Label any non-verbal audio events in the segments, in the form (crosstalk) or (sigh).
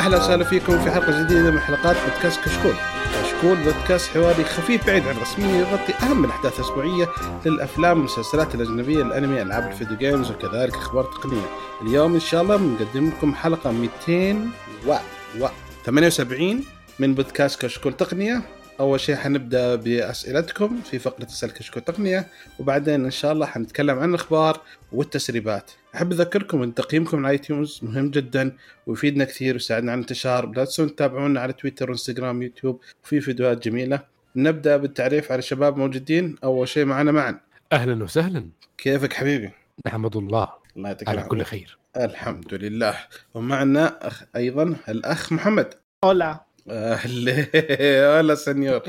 أهلا وسهلا فيكم في حلقة جديدة من حلقات بودكاست كشكول. كشكول بودكاست حواري خفيف بعيد عن الرسمية يغطي أهم الأحداث الأسبوعية للأفلام والمسلسلات الأجنبية الأنمي ألعاب الفيديو games وكذلك أخبار تقنية. اليوم إن شاء الله بنقدم لكم حلقة 200 و و 78 من بودكاست كشكول تقنية أول شيء حنبدأ بأسئلتكم في فقرة اسال كشكول تقنيه وبعدين إن شاء الله حنتكلم عن الأخبار والتسريبات. أحب أذكركم إن تقييمكم على iTunes مهم جدا ويفيدنا كثير ويساعدنا على الانتشار. لا تنسون تتابعونا على تويتر وإنستغرام ويوتيوب وفي فيديوهات جميلة. نبدأ بالتعريف على الشباب موجودين. أول شيء معنا معا. أهلا وسهلا. كيفك حبيبي؟ نحمد الله. الله يعطيك على كل خير. الحمد لله. ومعنا أخ أيضا الأخ محمد. هلا هلا سنيور.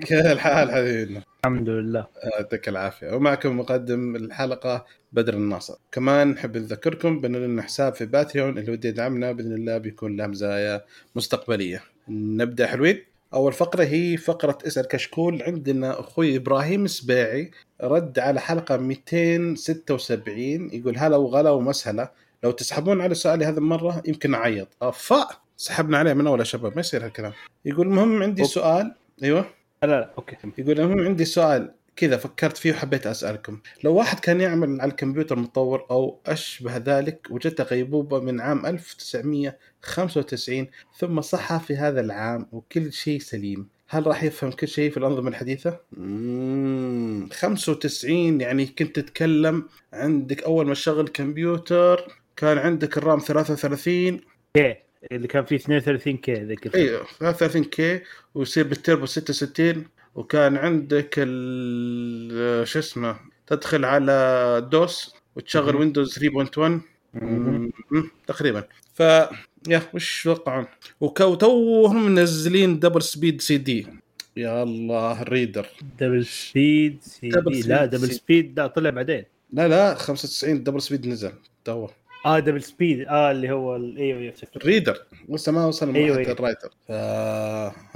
كيف الحال حبيبنا الحمد لله. يعطيك العافية. ومعكم مقدم الحلقة بدر الناصر. كمان نحب نذكركم بان لنا حساب في Patreon اللي ودي يدعمنا بإذن الله بيكون له مزايا مستقبلية. نبدأ حلوين. أول فقرة هي فقرة اسأل كشكول. عندنا أخوي إبراهيم السباعي رد على حلقة 276 يقول هلا وغلا ومسهله لو تسحبون على سؤالي هذا المرة يمكن أعيط. أفا! سحبنا عليه من أول يا شباب ما يصير هالكلام. يقول المهم عندي okay. سؤال أيوه. لا لا okay يقول المهم عندي سؤال كذا فكرت فيه وحبيت أسألكم. لو واحد كان يعمل على الكمبيوتر مطور أو أشبه ذلك وجته غيبوبة من عام 1995 ثم صحى في هذا العام وكل شيء سليم هل راح يفهم كل شيء في الأنظمة الحديثة؟ مم، 95 يعني كنت تتكلم عندك أول ما تشغل كمبيوتر كان عندك ال RAM 33 K اللي كان فيه 32 K ذيك الفترة. أيوه 33 K ويصير بالتربو 66 وكان عندك ال شو اسمه تدخل على DOS وتشغل. Windows 3.1 مهم. مم، تقريبا. ف يا وش توقعون وكو توهم منزلين دبل سبيد سي دي يا الله الريدر. دبل سبيد سي دي لا دبل سبيد لا طلع بعدين. لا لا 95 double speed نزل. تو آه double speed آه اللي هو أيوه أيوه ال reader لسه ما وصل أيوة، لمرحله أيوة. ال writer. ف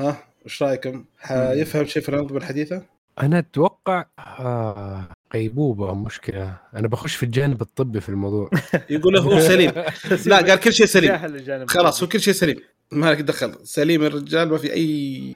ها وش رأيكم؟ حيفهم شيء في الانظمه الحديثه؟ أنا أتوقع آه غيبوبه مشكلة. أنا بخش في الجانب الطبي في الموضوع. يقول هو سليم. (laughs) لا قال كل شيء سليم. خلاص هو كل شيء سليم. ما لك دخل سليم الرجال ما في اي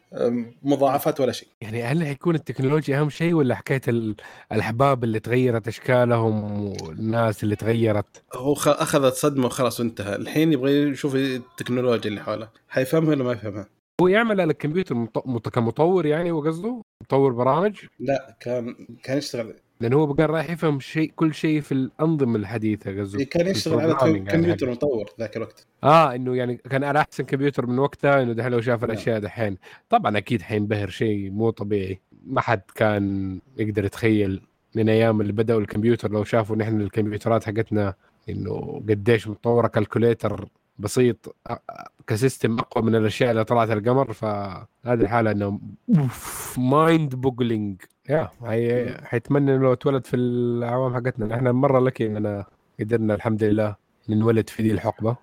مضاعفات ولا شيء. يعني هل حيكون التكنولوجيا أهم شيء ولا حكايه ال- الأحباب اللي تغيرت أشكالهم والناس اللي تغيرت؟ هو خ... أخذت صدمة وخلاص وانتهى. الحين يبغى يشوف التكنولوجيا اللي حوله. حيفهمها ولا ما يفهمها؟ هو يعمل على الكمبيوتر مط- مط- كمطور يعني هو قصده؟ مطور برامج؟ لا كان كان يشتغل لأنه هو كان رايح يفهم شيء كل شيء في الأنظمة الحديثة قصده كان يشتغل على يعني كمبيوتر حقه. مطور ذاك الوقت آه إنه يعني كان على أحسن كمبيوتر من وقتها إنه دحين لو شاف نعم. الأشياء دحين طبعا أكيد حينبهر شيء مو طبيعي ما حد كان يقدر يتخيل من أيام اللي بدأوا الكمبيوتر لو شافوا نحن الكمبيوترات حقتنا إنه قديش متطورة calculator بسيط ك system أقوى من الأشياء اللي طلعت القمر فهذه الحالة إنه mind boggling يا هي حيتمنى لو اتولد في الاعوام حقتنا نحن مرة لكي اننا قدرنا الحمد لله ننولد في دي الحقبة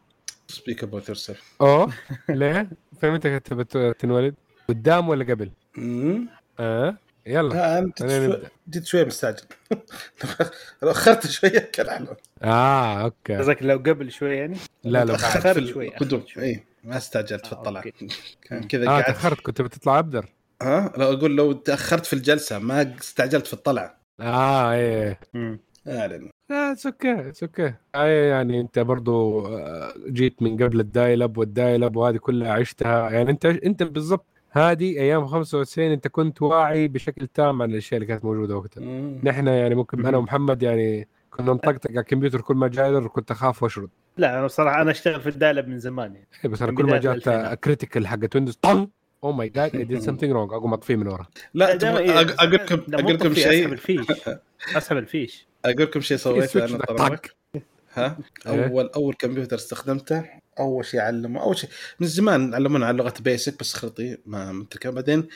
speak about yourself أوه (laughs) ليه؟ كنت بت- تنولد؟ قدام ولا قبل؟ آه يلا لا انت. جيت شوي مستعجل (laughs) لو أخرت شوية كان أحلى آه okay قصدك لو قبل شوي يعني لا لا تاخرت بعد. في شوي، القدوم أخرت شوي. اي ما استعجلت في آه، الطلعة. كان كذا آه قاعد تأخرت كنت بتطلع أبدر ها؟ لو أقول لو تأخرت في الجلسة ما استعجلت في الطلعة. آه إيه. مم. اعلن لا it's okay it's okay يعني أنت برضو آه، جيت من قبل ال dial-up وال dial-up وهذه كلها عشتها. يعني أنت أنت بالضبط هذه أيام 95 أنت كنت واعي بشكل تام عن الأشياء اللي كانت موجودة وقتها. نحن يعني ممكن أنا. ومحمد يعني كنا نطقطق على الكمبيوتر كل ما جاء كنت أخاف وأشرد. لا أنا بصراحة أنا أشتغل في ال dial-up من زمان يعني. إيه بس أنا كل ما جات. critical حقت Windows طن oh my God I did something wrong أقوم اطفيه من ورا. لا إيه، أقول لكم أقول لكم شيء. اسحب الفيش. (laughs) اسحب الفيش. أقول لكم شيء سويته أنا. طق. ها؟ إيه. أول أول كمبيوتر استخدمته أول شيء علمه أول شيء من زمان علمونا على لغة BASIC بس خرطي ما مدري كم. بعدين.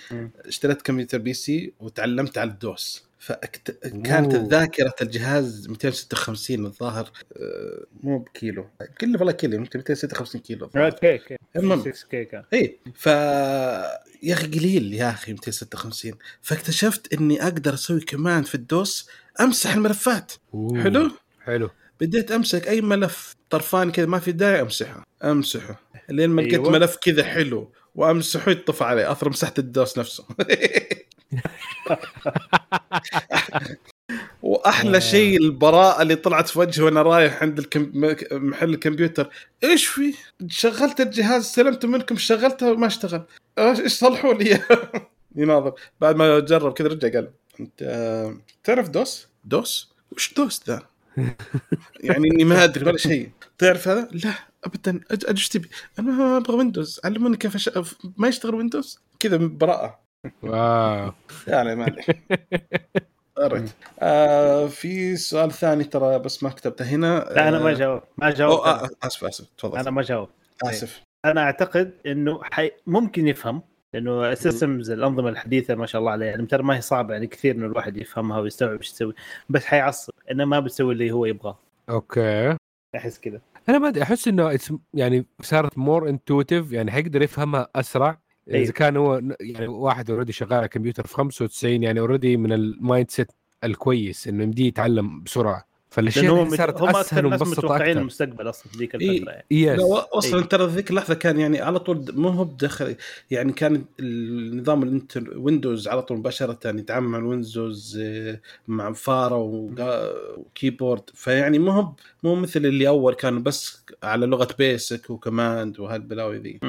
اشتريت كمبيوتر PC وتعلمت على ال DOS. فكانت. ذاكره الجهاز 256 الظاهر آه، مو بكيلو. كله والله كيلو يمكن 256 كيلو. أوكي أوكي المهم. 6 كي كان اي ف يا أخي قليل يا أخي 256 فاكتشفت إني أقدر أسوي كمان في ال DOS أمسح الملفات. أوه. حلو؟ حلو. بديت أمسك أي ملف طرفان كذا ما في داعي أمسحه. أمسحه. لين ما لقيت أيوة. ملف كذا حلو وأمسحه يطفى عليه. اثر مسحت ال DOS نفسه. (laughs) (laughs) واحلى شيء البراءة اللي طلعت في وجهي وأنا رايح عند الكم... محل الكمبيوتر إيش في؟ شغلت الجهاز استلمته منكم شغلته ما اشتغل إيش صلحوا لي؟ (laughs) يناظر بعد ما جرب كذا رجع قال أنت آه، تعرف DOS؟ DOS؟ وش DOS ذا؟ (laughs) يعني إني ما أدري ولا شيء تعرف هذا؟ لا ابدا إيش تبي؟ أنا أبغى Windows علموني كيف أش... ما يشتغل Windows كذا براءة wow. (laughs) يعني ما عليك. (laughs) قريت آه في سؤال ثاني ترى بس ما كتبته هنا. لا أنا ما آه، جاوب. ما جاوب. آه آسف آسف. تفضل. أنا ما جاوب. آسف. أنا أعتقد إنه حي... ممكن يفهم لأنه ال systems الأنظمة الحديثة ما شاء الله عليها. يعني ترى ما هي صعبة يعني كثير إنه الواحد يفهمها ويستوعب إيش تسوي بس حيعصب. إنه ما بتسوي اللي هو يبغاه. okay. أحس كذا. أنا ما أدري أحس إنه it's- يعني صارت more intuitive يعني حيقدر يفهمها أسرع. إذا أيوه. كان هو يعني واحد already شغال على كمبيوتر في 95 يعني already من ال mindset الكويس إنه يمديه يتعلم بسرعة فالأشياء هم اللي صارت هم أكثر أسهل ومبسطه متوقعين المستقبل أصلا في ذيك إيه. الفترة يعني. yes لا أصلا إيه. ترى ذيك اللحظة كان يعني على طول مو هو بدخل يعني كان النظام الانت Windows على طول مباشرة يتعامل مع ال Windows مع فارة وقا- وكيبورد فيعني مو هو مو مثل اللي أول كانوا بس على لغة BASIC و command وهالبلاوي ذي.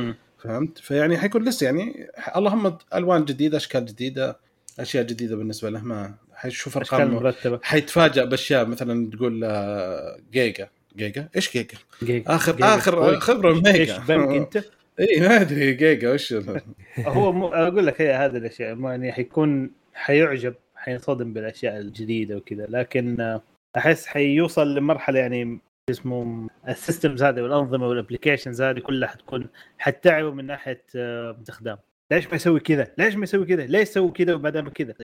فهمت فيعني حيكون لسه يعني اللهم ألوان جديدة أشكال جديدة أشياء جديدة بالنسبة له ما حيشوف أرقام مرتبة حيتفاجئ بأشياء مثلا تقول آه، جيجا جيجا إيش جيجا؟ جيجا. اخر جيجا. اخر. خبرة إيش ميجا بنك (laughs) أنت؟ إي ما أدري جيجا وش (laughs) هو مو أقول لك هي هذه الأشياء يعني حيكون حيعجب حينصدم بالأشياء الجديدة وكذا لكن آه، أحس حيوصل لمرحلة يعني اسمه ال systems هذه والأنظمة وال applications هذه كلها حتكون حتتعبه من ناحية آه، استخدام ليش ما يسوي كذا؟ ليش ما يسوي كذا؟ ليش يسوي كذا وما دام كذا؟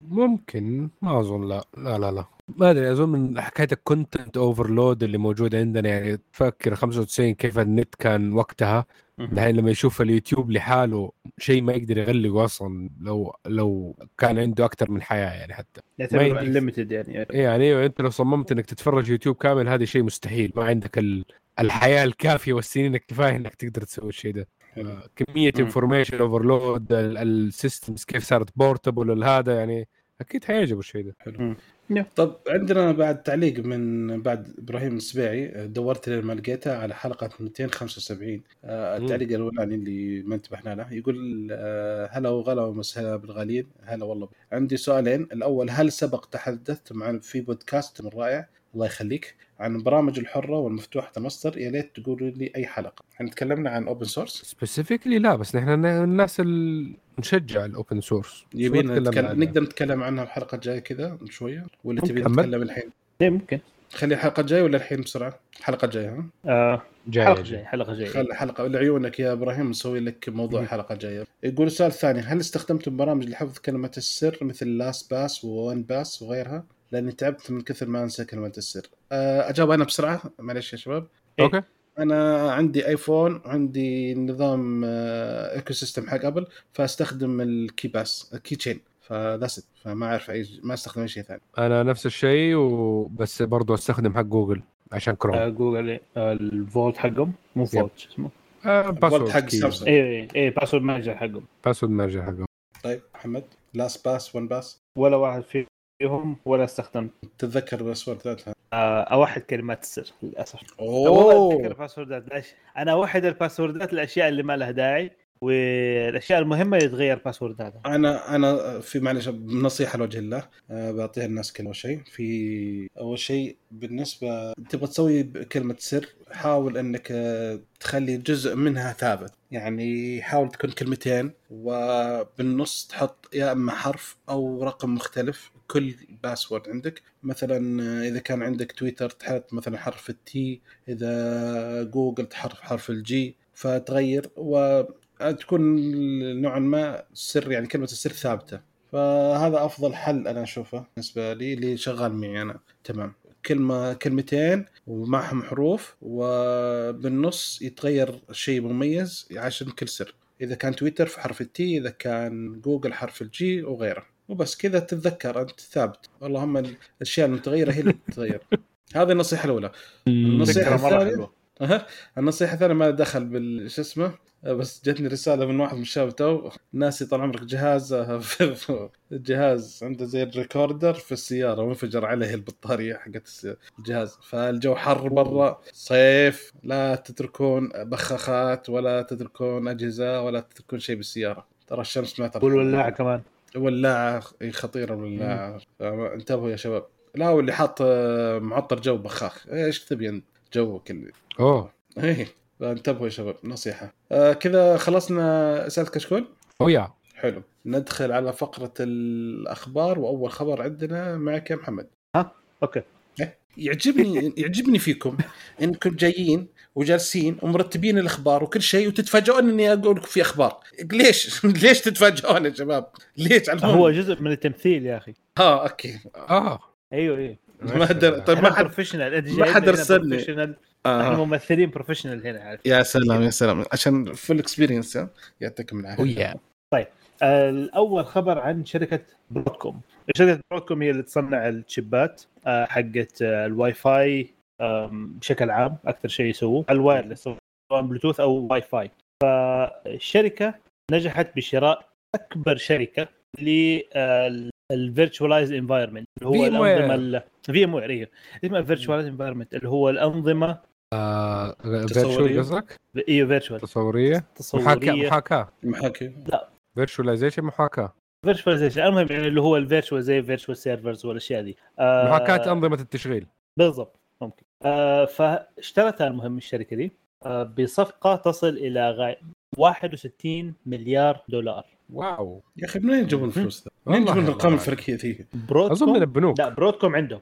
ممكن ما أظن لا لا لا لا ما أدري أظن من حكاية ال content overload اللي موجود عندنا يعني تفكر 95 كيف النت كان وقتها دحين لما يشوف اليوتيوب لحاله شيء ما يقدر يغلقه أصلا لو لو كان عنده أكثر من حياة يعني حتى. يعتبر يديك. unlimited يعني إيه يعني أيوه أنت لو صممت إنك تتفرج يوتيوب كامل هذا شيء مستحيل. ما عندك ال... الحياة الكافية والسنين الكفايه إنك تقدر تسوي الشيء ده. آه، كمية. information overload ال systems كيف صارت portable هذا يعني أكيد حيعجبه الشيء ده. طب عندنا بعد تعليق من بعد إبراهيم السبيعي دورت لين ما لقيته على حلقة 275 آه،. التعليق الأولاني اللي ما انتبهنا له يقول آه، هلا وغلا ومسهلا بالغاليين. هلا والله. عندي سؤالين. الأول هل سبق تحدثت مع في بودكاست من رائع؟ الله يخليك. عن البرامج الحرة والمفتوحه المصدر يا ليت تقولوا لي أي حلقة. إحنا تكلمنا عن اوبن سورس سبيسيفيكلي لا بس نحن الناس اللي نشجع ال open source يبينا نتكلم نقدر نتكلم عنها الحلقة الجاية كذا شوية؟ ولا. تبي. نتكلم الحين؟ إيه، ممكن. خلي الحلقة الجاية ولا الحين بسرعة؟ الحلقة الجاية ها؟ آه جاي حلقة جاي. جاية حلقة جاية. خل حلقة لعيونك يا إبراهيم نسوي لك موضوع مم. حلقة جاية. يقول السؤال الثاني هل استخدمتم برامج لحفظ كلمه السر مثل لاست باس وون باس وغيرها؟ لأني تعبت من كثر ما أنسى كلمه السر. أه، أجاوب أنا بسرعة. معلش يا شباب. إيه. okay. أنا عندي ايفون عندي نظام آه، ecosystem حق ابل فأستخدم ال KeyPass ال Keychain ف that's فما أعرف أي ما أستخدم أي شيء ثاني. أنا نفس الشيء وبس برضو أستخدم حق جوجل عشان كروم آه جوجل آه ال vault حقهم. مو vault شو اسمه؟ آه ال vault حق password سامسونج. اي اي اي password manager حقهم. password manager حقهم. طيب محمد لاست باس ون باس ولا واحد فيهم. ولا استخدمت. تتذكر ذاتها؟ آه، اوحد كلمات السر للأسف. أوه. اتذكر الباسوردات. أنا اوحد الباسوردات الأشياء اللي ما لها داعي والأشياء المهمة يتغير باسورداتها أنا أنا في معلش نصيحه لوجه الله أه بعطيها الناس كل أول شيء. في أول شيء بالنسبة تبغى تسوي كلمة سر حاول إنك أه، تخلي جزء منها ثابت. يعني حاول تكون كلمتين وبالنص تحط يا إما حرف أو رقم مختلف. كل password عندك. مثلا أه، إذا كان عندك تويتر تحط مثلا حرف ال T إذا جوجل حرف حرف ال G فتغير. و تكون نوعا ما سر يعني كلمة السر ثابتة. فهذا أفضل حل أنا أشوفه بالنسبة لي اللي شغال معي أنا. تمام. كلمة كلمتين ومعهم حروف وبالنص يتغير شيء مميز عشان كل سر. إذا كان تويتر في حرف ال T إذا كان جوجل حرف ال G وغيره. وبس كذا تتذكر أنت ثابت. اللهم الأشياء المتغيره هي اللي تتغير. هذه النصيحة الأولى. النصيحة الثانية حلوة. أها. النصيحة الثانية ما دخل بال شو اسمه؟ بس جتني رسالة من واحد من الشباب تو. ناسي طال عمرك جهاز (laughs) جهاز عنده زي ال recorder في السيارة وانفجر عليه البطارية حقت الجهاز. فالجو حر برا. صيف. لا تتركون بخاخات ولا تتركون أجهزة ولا تتركون شيء بالسيارة. ترى الشمس ما ترحم والولاعة كمان. ولاعة إي خطيرة الولاعة انتبهوا يا شباب. لا واللي حاط آه، معطر جو بخاخ. إيش تبي أنت؟ جوك اللي. أوه. إيه انتبهوا يا شباب نصيحة. آه كذا خلصنا أسئلة كشكول؟ oh yeah. حلو. ندخل على فقرة الأخبار وأول خبر عندنا معك يا محمد. okay. يعجبني يعجبني فيكم إنكم جايين وجالسين ومرتبين الأخبار وكل شيء وتتفاجئون إني أقول لكم في أخبار. ليش؟ (laughs) ليش تتفاجئون يا شباب؟ ليش على هو جزء من التمثيل يا أخي. ها okay. آه. أيوه أيوه. ما أدري. طيب ما حد professional ما حد هنا أرسلني. professional. إحنا آه. ممثلين professional هنا عارف. يا سلام يا سلام. عشان full experience يعطيكم العافية. يا آه، الأول خبر عن شركة برودكوم شركة برودكوم هي اللي تصنع ال chipات آه، حقت آه، الواي فاي بشكل عام أكثر شيء يسووه ال wireless سواء بلوتوث أو واي فاي فالشركة نجحت بشراء أكبر شركة لل virtualized environment اللي هو VMware. الأنظمة VMware. اسمها virtualized environment اللي هو الأنظمة آه تصورية. virtual قصدك؟ أيوه virtual تصورية؟ محاكاة تصورية. محاكاة. محاكي virtualization محاكاة. virtualization المهم يعني اللي هو ال virtual زي virtual servers والأشياء دي. آه، محاكاة أنظمة التشغيل. بالضبط. ممكن. آه فاشترتها المهم الشركة دي آه بصفقة تصل إلى غاية 61 مليار دولار. wow. يا أخي منين يجيبون الفلوس؟ ذا؟ منين يجيبون الارقام. الفلكيه ذي؟ برودكوم؟ أظن من البنوك. لا برودكوم عندهم.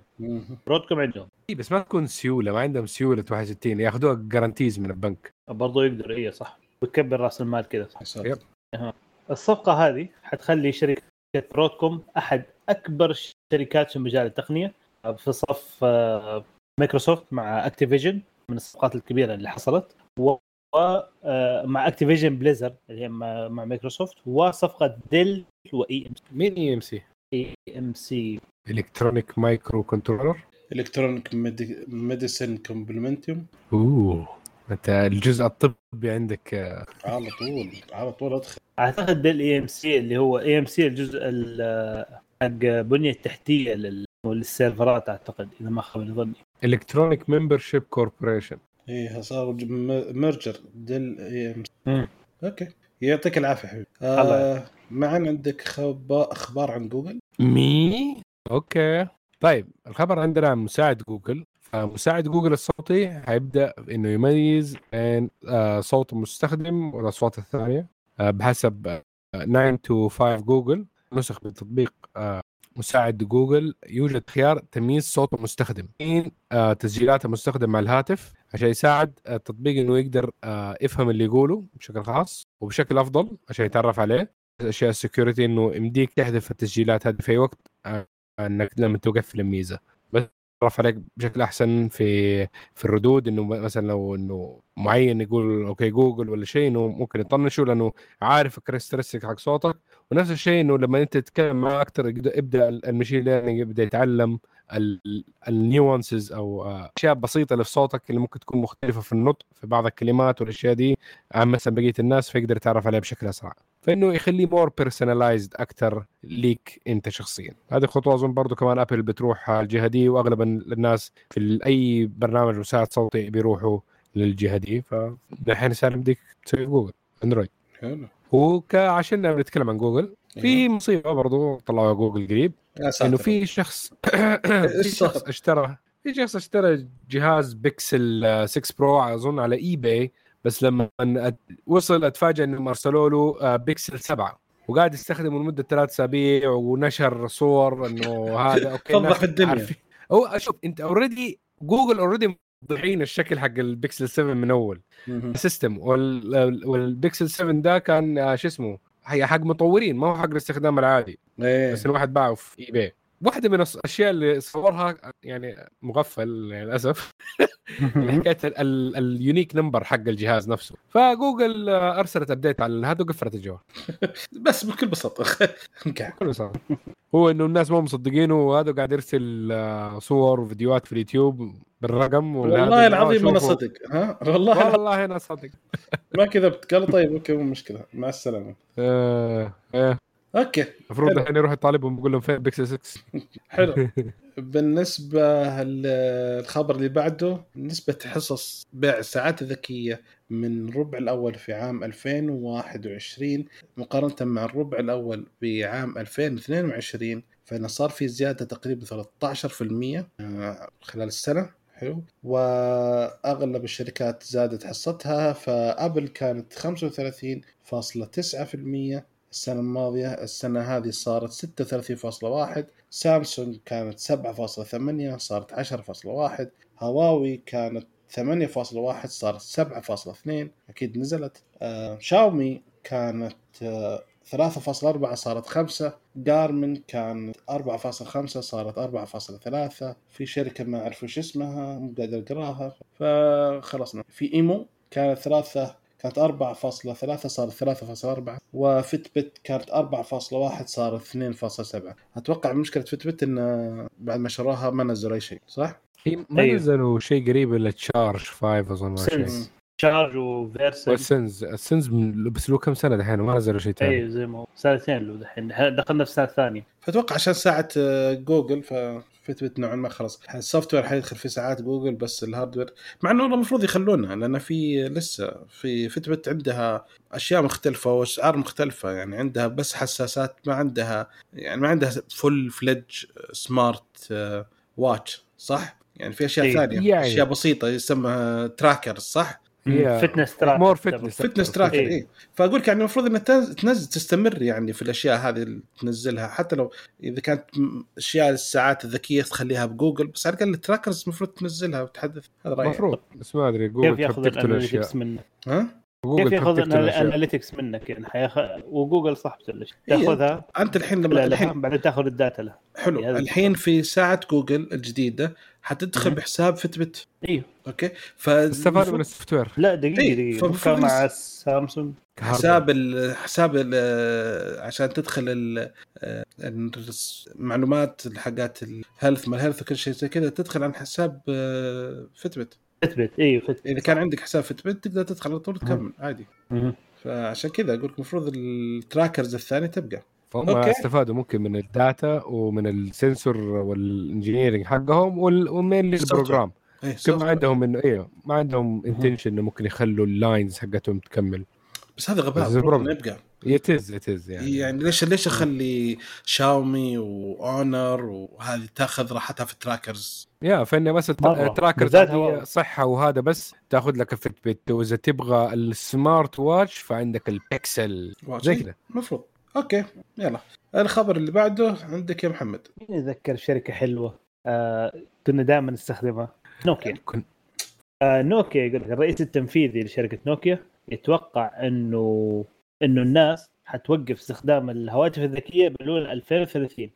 برودكوم عندهم. إيه، بس ما تكون سيولة ما عندهم سيولة 61 ياخذوها guarantees من البنك. برضو يقدر إيه صح. بتكبر رأس المال كذا صح. yep. الصفقة هذه حتخلي شركة برودكوم أحد أكبر الشركات في مجال التقنية آه، في صف آه، مايكروسوفت مع اكتيفيجن من الصفقات الكبيرة اللي حصلت و آه، مع اكتيفيجن بليزر اللي هي مع مع مايكروسوفت وصفقة ديل واي مين اي ام سي؟ اي ام سي الكترونيك مايكرو كنترولر الكترونيك ميديسن كومبلمنتيوم اوه أنت الجزء الطبي عندك. آه، على طول على طول أدخل. أعتقد ديل اي ام سي اللي هو اي ام سي الجزء ال- حق بنية التحتيه لل- لل serverات أعتقد إذا ما خاب ظني electronic membership corporation إيه صار merger ديل EM مم. okay. يعطيك العافية حبيبي. آه معنا عندك خبا- أخبار عن جوجل؟ me؟ okay. طيب الخبر عندنا عن مساعد جوجل. فمساعد جوجل الصوتي حيبدا إنه يميز بين آه، صوت المستخدم والأصوات الثانية آه، بحسب آه، 9 to 5 جوجل نسخ من تطبيق آه، مساعد جوجل يوجد خيار تمييز صوت المستخدم آه، تسجيلات المستخدم مع الهاتف عشان يساعد التطبيق إنه يقدر آه، يفهم اللي يقوله بشكل خاص وبشكل أفضل عشان يتعرف عليه. أشياء ال security إنه يمديك تحذف التسجيلات هذه في أي وقت آه، إنك لما تقفل الميزة. بس تعرف عليك بشكل أحسن في في الردود إنه مثلا لو إنه معين يقول okay Google ولا شيء إنه ممكن يطنشه لأنه عارف ال characteristic حق صوتك. ونفس الشيء إنه لما أنت تتكلم معه أكثر يبدأ ال machine learning يبدأ يتعلم ال nuances أو آه، أشياء بسيطة اللي في صوتك اللي ممكن تكون مختلفة في النطق في بعض الكلمات والأشياء دي. عن مثلا بقية الناس فيقدر يتعرف عليها بشكل أسرع. فإنه يخليه more personalized أكثر ليك أنت شخصيا. هذه خطوة أظن برضو كمان ابل بتروح الجهة دي واغلب الناس في أي برنامج مساعد صوتي بيروحوا للجهة دي. فدحين صار يمديك تسوي جوجل اندرويد حلو. وعشان بنتكلم عن جوجل في مصيبة برضو طلعوها جوجل قريب إنه في شخص (clears throat) في شخص؟ اشترى في شخص اشترى جهاز بيكسل آه، 6 برو أظن على eBay بس لما وصل اتفاجئ انهم ارسلوا له بيكسل 7 وقاعد يستخدمه لمدة ثلاث أسابيع ونشر صور إنه هذا okay فضح الدنيا. هو شوف أنت already جوجل already مضيعين الشكل حق البيكسل 7 من أول. مهم. system وال... والبيكسل 7 ده كان آه، شو اسمه هي حق مطورين ما هو حق الاستخدام العادي. إيه. بس الواحد باعه في eBay واحدة من الأشياء اللي صورها يعني مغفل للأسف. (laughs) حكايه ال- ال- ال unique number حق الجهاز نفسه. فجوجل آه، أرسلت update على هذا وقفلت الجوال. (laughs) بس بكل بساطة. (laughs) كله صار هو إنه الناس ما مصدقينه وهذا قاعد يرسل آه، صور وفيديوهات في اليوتيوب. بالرقم وهذا والله إنه العظيم أنا. صدق. ها؟ والله. والله أنا صدق. ما كذبت قال طيب okay مو مشكلة. مع السلامة. آه، آه، okay. المفروض. الحين يروح يطالبهم بيقول لهم فين بيكسل 6 (laughs) حلو. (laughs) بالنسبة للخبر اللي بعده نسبة حصص بيع الساعات الذكية من الربع الأول في عام 2021 مقارنة مع الربع الأول بعام 2022 فإنه صار في زيادة تقريبا 13% آه، خلال السنة. حلو. وأغلب الشركات زادت حصتها فأبل كانت 35.9% السنة الماضية السنة هذه صارت 36.1 سامسونج كانت 7.8 صارت 10.1 هواوي كانت 8.1 صارت 7.2 أكيد نزلت. آه شاومي كانت آه 3.4 صارت 5 جارمن كانت 4.5 صارت 4.3 في شركة ما أعرف وش اسمها مو قادر أقراها فخلصنا في إيمو كانت 3 كانت 4.3 صارت 3.4 وفيت بت كانت 4.1 صارت 2.7 أتوقع مشكلة فيت بت إن بعد ما شروها ما نزلوا أي شيء صح؟ هي ما أيوه. نزلوا شيء قريب إلا Charge 5 أظن ولا شيء Sense Charge و Versa وال Sense ال Sense من- بس له كم سنة دحين؟ ما نزلوا شيء ثاني. أيوه زي ما هو. سنتين له دحين. دخلنا في السنة الثانية فأتوقع عشان ساعة آه، جوجل ف Fitbit نوعا ما خلاص. ال software حيدخل في ساعات جوجل بس ال hardware. مع إنه والله المفروض يخلونها لأن في لسه في Fitbit عندها أشياء مختلفة وأسعار مختلفة. يعني عندها بس حساسات ما عندها يعني ما عندها full fledged smart watch صح؟ يعني في أشياء إيه. ثانية. يعني. أشياء بسيطة يسمى trackers صح؟ fitness track more fitness. fitness tracker إيه. إيه. فأقول لك يعني المفروض انها تنز- تنزل تستمر يعني في الأشياء هذه اللي تنزلها حتى لو إذا كانت أشياء الساعات الذكية تخليها بجوجل بس على الأقل ال trackers المفروض تنزلها وتحدث هذا رأيي المفروض بس ما أدري كيف جوجل يأخذ تقتل الأشياء ال analytics منك؟ ها؟ جوجل كيف يأخذ ال analytics منك يعني حياخ... وجوجل صح إيه. تأخذها أنت الحين لما الحين بعدين تأخذ ال data له حلو هذا الحين في ساعة جوجل الجديدة حتدخل. بحساب Fitbit أيوه okay؟ استفادوا من ف ال software لا دقيقة إيه، دقيقة. مع سامسونج؟ حساب ال حساب ال عشان تدخل ال المعلومات حقات ال health ما ال health وكل شيء زي كذا تدخل عن حساب Fitbit Fitbit أيوه Fitbit إذا كان عندك حساب Fitbit تقدر تدخل على طول تكمل عادي. فعشان كذا أقول لك المفروض ال trackers الثانية تبقى. فهم okay. استفادوا ممكن من ال data ومن ال sensor وال engineering حقهم ومين. ال program إيه كم ما عندهم إنه أيوه ما عندهم intention إنه ممكن يخلوا ال lines حقتهم تكمل. بس هذا غباء يبقى. يتز يتز يعني. يعني ليش ليش أخلي شاومي واونر وهذه تاخذ راحتها في ال trackers يا فإنه بس. ال trackers هو- صحة وهذا بس تاخذ لك ال Fitbit وإذا تبغى ال smart watch فعندك البيكسل زي كذا. المفروض okay يلا. الخبر اللي بعده عندك يا محمد. مين يتذكر شركة حلوة؟ آه كنا دائما نستخدمها. نوكيا. كن- آه نوكيا يقول لك الرئيس التنفيذي لشركة نوكيا يتوقع انه إنه الناس حتوقف استخدام الهواتف الذكية بحلول 2030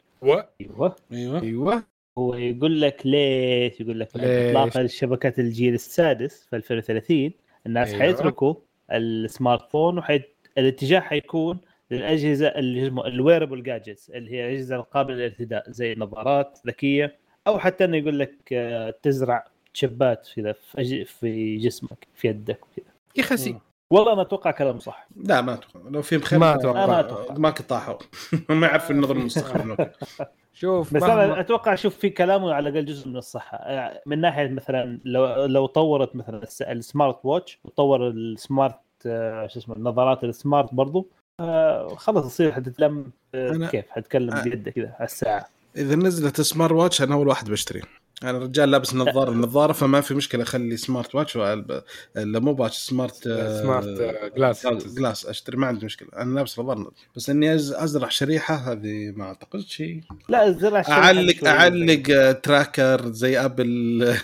أيوه. أيوه. أيوه. هو يقول لك ليش؟ يقول لك؟ إطلاق الشبكات الجيل السادس في 2030 الناس أيوة. حيتركوا السمارت فون وحي... الاتجاه حيكون للأجهزة اللي اسمه الويربل جاجتس اللي هي الأجهزة القابلة للارتداء زي نظارات ذكية أو حتى إنه يقول لك آه، تزرع شبات كذا في, أج... في جسمك في يدك وكذا. يا خسي والله أنا أتوقع كلام صح. لا ما أتوقع. لو في مخيم ما أتوقع. ما أتوقع. ما كنت طاحوا. (laughs) ما يعرف النظام المستقبل. (laughs) شوف بس مهما- أنا أتوقع أشوف في كلامه على الأقل جزء من الصحة. من ناحية مثلا لو لو طورت مثلا الس- ال smart watch وطور ال smart آه، شو اسمه النظارات ال smart برضو آه، خلاص تصير حتتلم آه، أنا- كيف؟ حتكلم آه. بيده كذا على الساعة. إذا نزلت smart watch أنا أول واحد بشتري. أنا رجال لابس نظارة النظارة فما في مشكلة اخلي smart watch وألب- لا مو watch smart آه، smart آه، glass glass أشتري ما عندي مشكلة. أنا لابس نظارة بس إني أز- أزرع شريحة هذه ما اعتقد شيء لا الزرع الشركة اعلق. أعلق آه، tracker زي أبل. (laughs)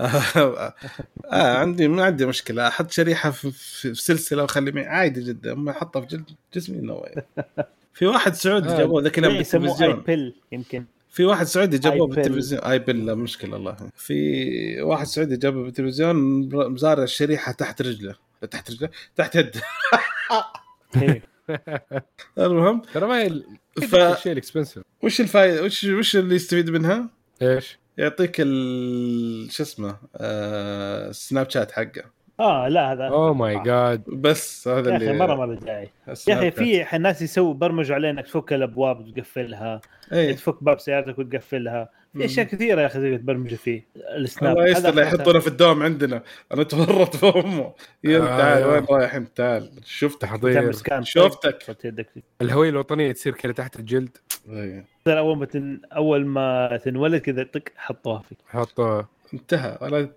آه عندي ما عندي مشكلة. أحط شريحة في, سلسلة واخلي معي عادي جدا. أما أحطها في جلد جسمي no (laughs) في واحد سعودي آه، جابوه ذاك اليوم إيه، يسموه اي بيل يمكن. في واحد سعودي جابوه. بالتلفزيون آي بيل لا مشكلة الله في واحد سعودي جابه بالتلفزيون مزارع الشريحة تحت رجله تحت رجله تحت يده. (laughs) المهم ترى ما هي ف- الشيء ال expensive وش الفائده وش وش اللي يستفيد منها؟ إيش؟ يعطيك ال شو اسمه آه... السناب شات حقه آه لا هذا oh my God بس هذا يا اللي أخي مرة مره داعي يا أخي. في ح- ناس يسووا برمجوا عليه انك تفك الأبواب وتقفلها. إيه. تفك باب سيارتك وتقفلها. في أشياء كثيرة يا أخي تقدر تبرمجوا فيه السناب. الله يستر لا هذا يحطونه في الدوام عندنا. أنا تورط في أمه. يلا آه، تعال. وين رايح؟ انت تعال. شفتك. سكان. شفتك. الهوية الوطنية تصير كذا تحت الجلد. إيه. أول ما تن... أول ما تنولد كذا طق حطوها فيك. حط انتهى. ولا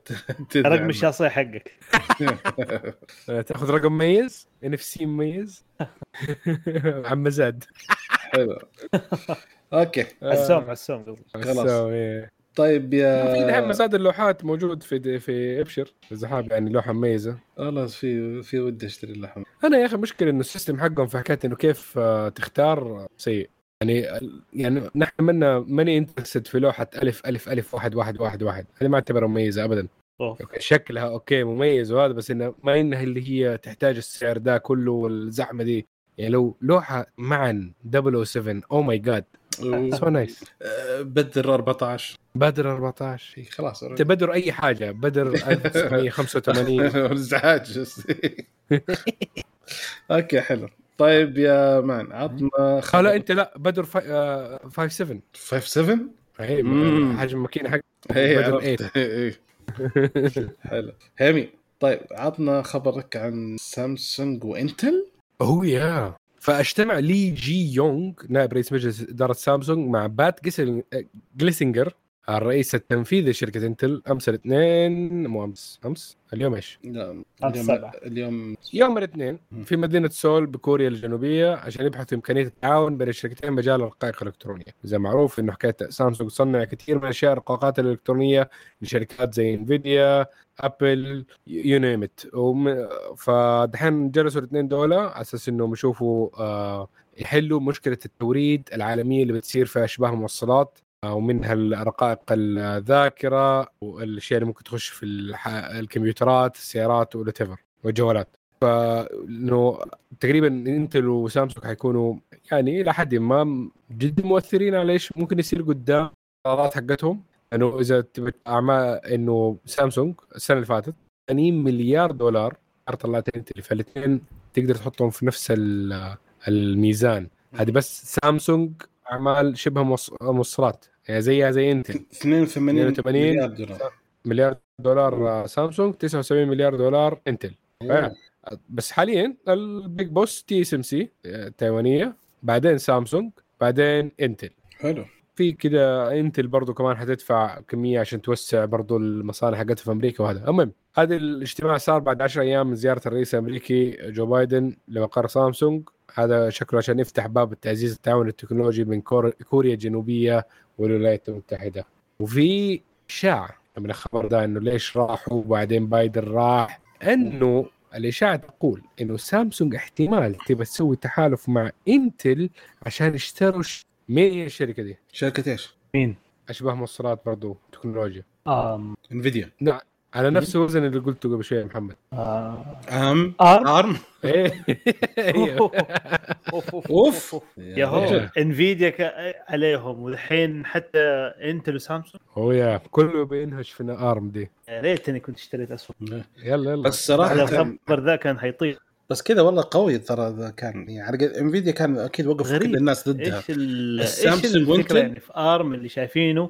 رقم. الشخصيه حقك تاخذ رقم مميز NFC مميز. (laughs) عم مزاد. حلو. okay. awesome awesome قصدي. خلاص. إيه. طيب في دحين يا مزاد اللوحات موجود في في إبشر. اذا حاب يعني لوحة مميزة. والله في في ودي أشتري اللحم. أنا يا أخي مشكلة إنه ال system حقهم في حكاية إنه كيف آه، تختار آه، سيء. يعني يعني نحن منا ماني interested في لوحة ألف ألف ألف واحد واحد واحد واحد. هذه ما أعتبرها مميزة ابدا. أوه. شكلها okay مميز وهذا بس إنه ما إنها اللي هي تحتاج السعر ده كله والزحمة دي. يعني لو لوحة معا 007 oh my God so nice بدر 14 بدر 14 إيه، خلاص. أنت بدر أي حاجة. بدر 1985 ازعاج (laughs) (laughs) okay حلو. طيب يا man عطنا آه لا انت لا بدر 5 7 5 7 أي. حجم الماكينه حق اي بدر عرفت. (laughs) إيه. حلو. هيمي طيب عطنا خبرك عن سامسونج وانتل. هو يا فاجتمع لي جي يونغ نائب رئيس مجلس إدارة سامسونج مع بات جيسل- جيلسنجر الرئيس التنفيذي لشركة انتل أمس الاثنين مو أمس أمس؟ اليوم إيش؟ لا اليوم. اليوم يوم الاثنين في مدينة سول بكوريا الجنوبية عشان يبحثوا إمكانية التعاون بين الشركتين مجال الرقائق الالكترونيه، زي معروف إنه حكاية سامسونج تصنع كثير من أشياء الرقاقات الإلكترونية لشركات زي انفيديا، ابل، you name it فدحين جلسوا الاثنين دول على أساس إنهم يشوفوا آه يحلوا مشكلة التوريد العالمية اللي بتصير في أشباه الموصلات. ومنها الرقائق الذاكرة والأشياء اللي ممكن تخش في الكمبيوترات السيارات والوات والجوالات. فانه تقريبا إنتل وسامسونج حيكونوا يعني إلى حد ما جدا مؤثرين على إيش ممكن يصير قدام القرارات حقتهم. إنه إذا تبي اعمال إنه سامسونج السنة اللي فاتت 80 مليار دولار طلعت إنتل فالاثنين تقدر تحطهم في نفس ال- الميزان. هذه بس سامسونج أعمال شبه موص- موصلات يعني زيها زي انتل. 82 82 مليار دولار. مليار دولار آه، سامسونج 79 مليار دولار انتل. أوه. بس حاليا ال big boss TSMC التايوانيه بعدين سامسونج بعدين انتل. حلو. في كده انتل برضو كمان حتدفع كمية عشان توسع برضو المصانع حقتها في أمريكا وهذا. المهم هذا الاجتماع صار بعد 10 أيام من زيارة الرئيس الأمريكي جو بايدن لمقر سامسونج. هذا شكله عشان يفتح باب تعزيز التعاون التكنولوجي بين كور- كوريا الجنوبية والولايات المتحدة وفي إشاعة من الخبر ده إنه ليش راحوا وبعدين بايدن راح إنه الإشاعة تقول إنه سامسونج احتمال تبى تسوي تحالف مع إنتل عشان يشتروا ش... مين هي الشركة دي؟ شركة إيش؟ مين؟ اشباه موصلات برضو تكنولوجيا آم... انفيديا نعم على نفس الوزن اللي قلته قبل شوي يا محمد. آه... ام آرم؟ أرم؟ إيه. (laughs) (laughs) أوف، أوف. يا هو إنفيديا. عليهم والحين حتى إنتل وسامسونج. هو يا كله بينهش في أرم دي. يا ريتني كنت اشتريت اسهم يلا يلا. بس صراحة الخبر ذا كان حيطير. بس كذا والله قوي ترى ذا كان. يعني على قد- إنفيديا كان أكيد وقف غريب. كل الناس ضدها. إيش ال... السامسونج إيش الفكرة؟ يعني في أرم اللي شايفينه.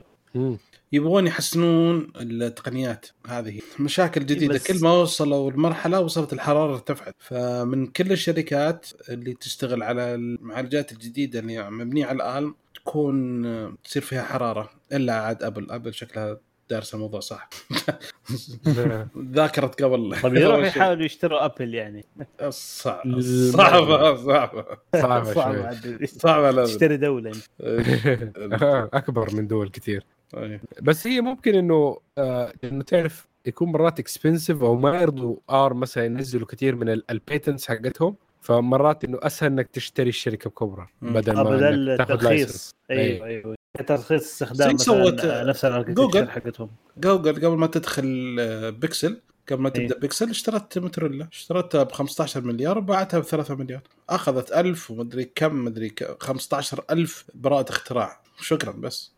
يبغون يحسنون التقنيات هذه. مشاكل جديدة. كل ما وصلوا المرحلة وصلت الحرارة ارتفعت. فمن كل الشركات اللي تشتغل على المعالجات الجديدة اللي مبنية على الأرم تكون تصير فيها حرارة. إلا عاد أبل. أبل شكلها دارس الموضوع صح. (laughs) ذاكره قبل. طب يروحوا يحاولوا يشتروا أبل يعني. صعب. الم- صعبة صعبة. صعبة صعب شوي. عاد صعبة لا تشتري دولة. (laughs) (laughs) انت. أكبر من دول كثير. أي. بس هي ممكن إنه آه إنه تعرف يكون مرات expensive أو ما يرضوا آر مثلا ينزلوا كثير من ال patents حقتهم فمرات إنه أسهل إنك تشتري الشركة بكبرى. بدل آه، ما بدل license أيوه أيوه ترخيص استخدام سوت، آه، نفس جوجل. حقتهم جوجل قبل ما تدخل آه، بيكسل قبل ما إيه. تبدا بيكسل اشترت موتوريلا اشترتها ب 15 مليار وباعتها ب 3 مليار أخذت 1000 ومدري كم مدري ك- 15000 براءة اختراع شكرا بس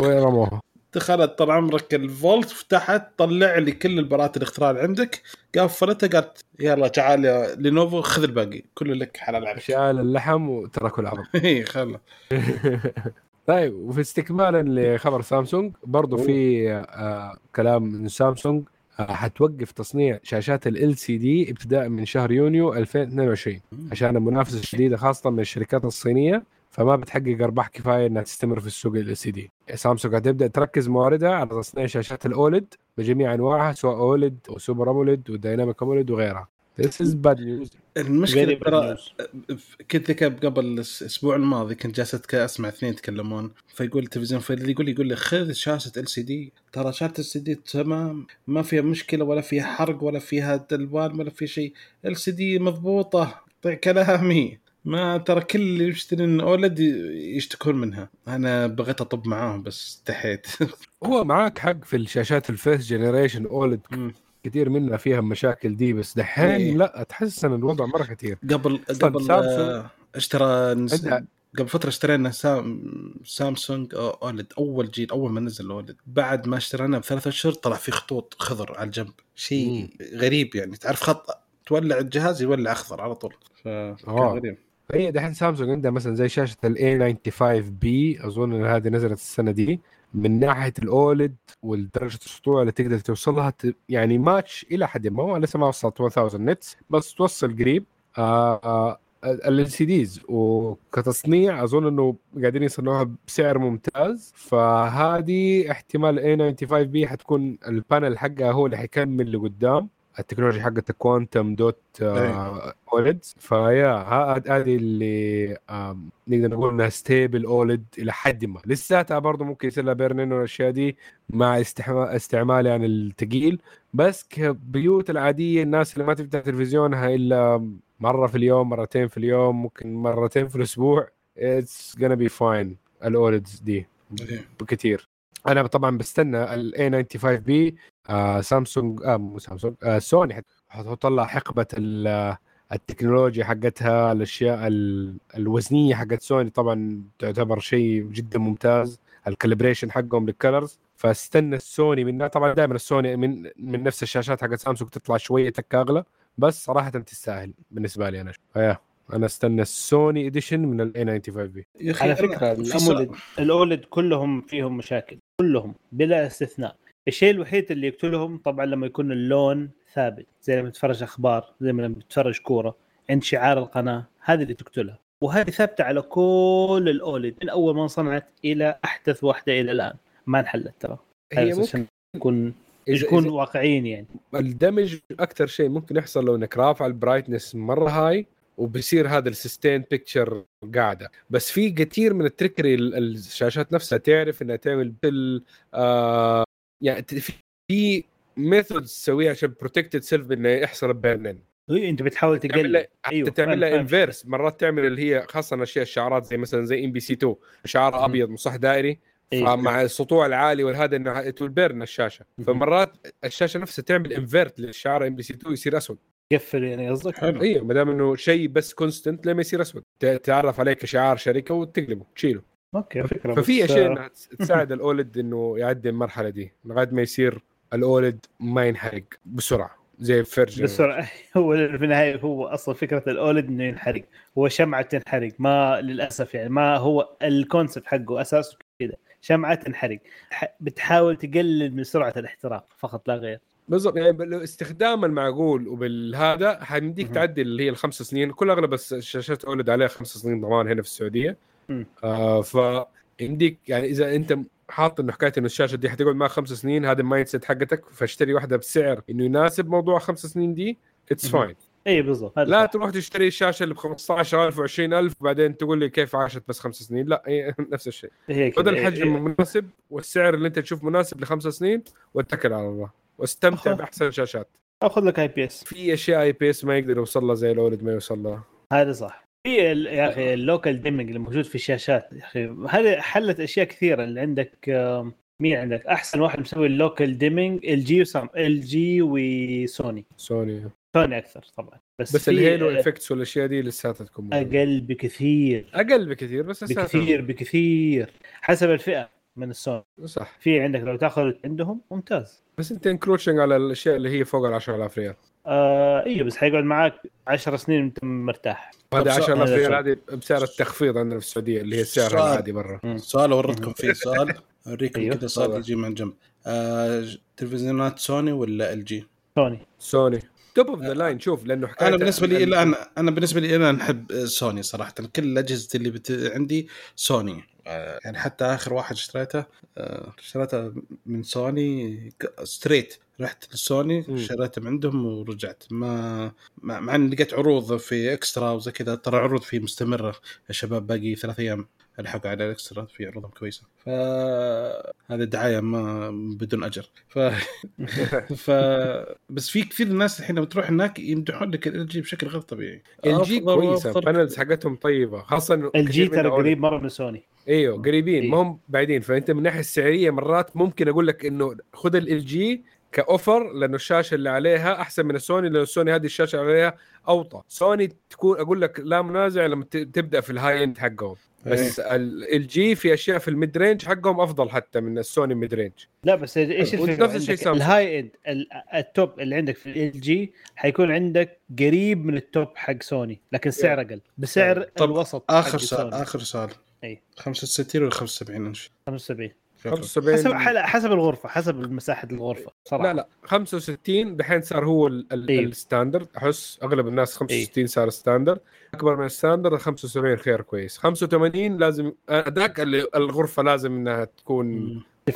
ورموها دخلت طال عمرك ال vault فتحت طلع لي كل البراءات الاختراع اللي عندك. قفلتها قالت يلا تعال يا لينوفو خذ الباقي. كله لك حلال عليك. شال اللحم وتركوا العظم (laughs) اي خله (laughs) طيب وفي استكمالا لخبر سامسونج برضو في آه كلام من سامسونج آه حتوقف تصنيع شاشات LCD ابتداء من شهر يونيو 2022 عشان المنافسة الشديدة خاصة من الشركات الصينية. فما بتحقق أرباح كفاية إنها تستمر في السوق LCD. سامسونج هتبدأ تركز مواردها على تصنيع شاشات ال OLED بجميع أنواعها سواء OLED و super OLED و dynamic OLED وغيرها. This is bad news. المشكلة ترى. كنت قبل الأسبوع الماضي كنت جالس أسمع اثنين يتكلمون. فيقول التلفزيون فاللي يقول يقول لي خذ شاشة LCD. ترى شاشة LCD تمام. ما فيها مشكلة ولا فيها حرق ولا فيها الوان ولا في شيء. LCD مضبوطة. طيب كلامي. ما ترى كل اللي يشترون OLED يشتكون منها. أنا بغيت أطب معاهم بس استحيت (laughs) هو معاك حق في الشاشات ال first generation OLED. كثير منها فيها مشاكل دي بس إيه. دحين لا تحسن الوضع مرة كثير قبل قبل آه، اشترى نس- قبل فترة اشترينا سام سامسونج OLED. أول جيل أول ما نزل OLED بعد ما اشتريناه بثلاث أشهر طلع في خطوط خضر على الجنب. شيء غريب يعني. تعرف خط تولع الجهاز يولع أخضر على طول. فكان آه. غريب. هي دحين سامسونج عندها مثلا زي شاشة ال A 95 B أظن إن هذه نزلت السنة دي من ناحية ال OLED والدرجه السطوع اللي تقدر توصلها يعني ماتش إلى حد ما لسه ما وصلت 1000 nits بس توصل قريب. آه LCDs وكتصنيع أظن إنه قاعدين يصنعوها بسعر ممتاز. فهذه احتمال A 95 B حتكون ال panel حقها هو اللي حيكمل لقدام التكنولوجيا حقت quantum dot. OLED ف yeah هذه اللي نقدر نقول إنها stable OLED إلى حد ما. لساتها برضه ممكن يصير لها burn-in والأشياء دي مع استعمال يعني الثقيل بس كبيوت العادية الناس اللي ما تفتح تلفزيونها إلا مرة في اليوم مرتين في اليوم ممكن مرتين في الأسبوع it's gonna be fine ال OLEDs دي إيه. بكثير أنا طبعا بستنى ال A 95 B آه سامسونج آه مو سامسونج آه سوني حت- حتحط لها حقبة ال- آه، التكنولوجيا حقتها الأشياء ال- الوزنية حقت سوني طبعا تعتبر شيء جدا ممتاز. ال calibration حقهم لل colors فاستنى السوني منها. طبعا دائما السوني من من نفس الشاشات حقت سامسونج تطلع شوية تك اغلى بس صراحة تستاهل بالنسبة لي أنا. ف yeah أنا أستنى السوني edition من ال A 95 B على فكرة ال AMOLED ال OLED كلهم فيهم مشاكل. كلهم بلا استثناء. الشيء الوحيد اللي يقتلهم طبعا لما يكون اللون ثابت زي لما تتفرج أخبار زي ما لما تتفرج كورة عند شعار القناة هذه اللي تقتلها. وهذه ثابتة على كل ال OLED من أول ما انصنعت إلى أحدث واحدة إلى الآن. ما انحلت ترى. هي ممكن نكون إذا- واقعيين يعني. ال damage أكثر شيء ممكن يحصل لو إنك رافع ال brightness مرة high وبصير هذا ال sustained picture قاعدة بس في كثير من ال trickery ال- الشاشات نفسها تعرف إنها تعمل بال آه يعني في- methods تسويها عشان protect itself انه يحصل burn-in هي أنت بتحاول تقلل لها أيوه، تعمل لها. inverse مرات تعمل اللي هي خاصة أشياء الشعارات زي مثلا زي إم بي سي 2 شعار. أبيض مصح دائري أيوه. فمع السطوع العالي والهذا انه ت burn الشاشة. فمرات الشاشة نفسها تعمل invert للشعار إم بي سي 2 يصير أسود قفل يعني قصدك؟ حلو. أيوه ما دام إنه شيء بس constant لما يصير أسود. ت- تعرف عليه كشعار شركة وتقلبه تشيله. okay فكرة ففي بس، أشياء آه، إنها تساعد ال OLED إنه يعدي المرحلة دي. لغاية ما يصير ال OLED ما ينحرق بسرعة زي version بسرعة. (laughs) هو في النهاية هو أصلا فكرة ال OLED إنه ينحرق. هو شمعة تنحرق. ما للأسف يعني ما هو ال concept حقه اساسه كذا شمعة تنحرق. بتحاول تقلل من سرعة الاحتراق فقط لا غير. بالضبط يعني بال- استخدام المعقول وبالهذا حيمديك. تعدي اللي هي الخمس سنين كل أغلب الشاشات OLED عليها خمس سنين ضمان هنا في السعودية. آه فيمديك يعني إذا أنت حاط إنه حكاية إنه الشاشة دي حتقعد معك خمس سنين هذا ال mindset حقتك فاشتري واحدة بسعر إنه يناسب موضوع خمس سنين دي it's. fine اي بالضبط لا. تروح تشتري الشاشه اللي ب 15000 و20000 وبعدين تقول لي كيف عاشت بس خمس سنين لا هي (laughs) نفس الشيء. خذ إيه، الحجم إيه. المناسب والسعر اللي أنت تشوف مناسب لخمس سنين واتكل على الله واستمتع. بأحسن الشاشات آخذ لك IPS في أشياء IPS ما يقدر يوصل لها زي ال OLED ما يوصل لها. هذا صح. في يا أخي ال local dimming اللي موجود في الشاشات يا أخي هذه حلت أشياء كثيرة. اللي عندك مين عندك؟ أحسن واحد مسوي ال local dimming LG وسام LG وسوني سوني سوني أكثر طبعا. بس, بس ال halo آه، effects والأشياء دي لساتها تكون. أقل بكثير. أقل بكثير بس بكثير بكثير. حسب الفئة من السوني. صح. في عندك لو تاخذ عندهم ممتاز. بس انت encroaching على الأشياء اللي هي فوق ال 10000 ريال. آه أيوه بس حيقعد معك 10 سنين انت مرتاح. هذا طب سؤال- 10000 هذا ريال. هذه بسعر التخفيض عندنا في السعودية اللي هي السعر. العادي برا. سؤال أوريكم فيه سؤال. (laughs) أوريكم أيوه، كذا سؤال. يجي من جنب. آه تلفزيونات سوني ولا LG؟ سوني. سوني. top of the line شوف لأنه حكاية أنا بالنسبة لي الان أنا بالنسبة لي الان أحب سوني صراحة. كل اجهزتي اللي بت... عندي سوني. آه، يعني حتى آخر واحد اشتريته آه، اشتريته من سوني ستريت رحت لسوني مم. اشتريته من عندهم ورجعت. ما مع, اني لقيت عروض في eXtra وزي كذا ترى عروض فيه مستمرة. يا شباب باقي ثلاث أيام ألحقوا على ال eXtra في عروضهم كويسة. ف هذه دعايه ما بدون أجر. ف (laughs) ف بس في كثير ناس الحين لما تروح هناك يمدحون لك LG بشكل غير طبيعي. LG أفضل كويسة. ال panels حقتهم طيبة خاصة LG ترى قريب مرة من سوني أيوه قريبين إيه. ما هم بعيدين. فأنت من الناحيه السعرية مرات ممكن أقول لك إنه خذ LG ك offer لأنه الشاشة اللي عليها أحسن من السوني لأنه السوني هذه الشاشة عليها أوطى سوني تكون أقول لك لا منازع لما ت- تبدأ في ال high end حقهم بس LG في أشياء في ال mid range حقهم أفضل حتى من السوني mid range لا بس إيش الفكرة نفس الشيء. ال high end ال- ال top اللي عندك في LG حيكون عندك قريب من ال top حق سوني لكن سعر أقل بسعر طب الوسط آخر سؤال. آخر سؤال أي. 65 ولا 75 انش 75 شكراً. 75 حسب حل- حسب الغرفة حسب مساحه الغرفة صراحة. لا لا 65 دحين صار هو ال- ال- إيه. ال standard. أحس أغلب الناس 65 صار standard. أكبر من ال standard 75 خيار كويس. 85 لازم ذاك اللي الغرفة لازم إنها تكون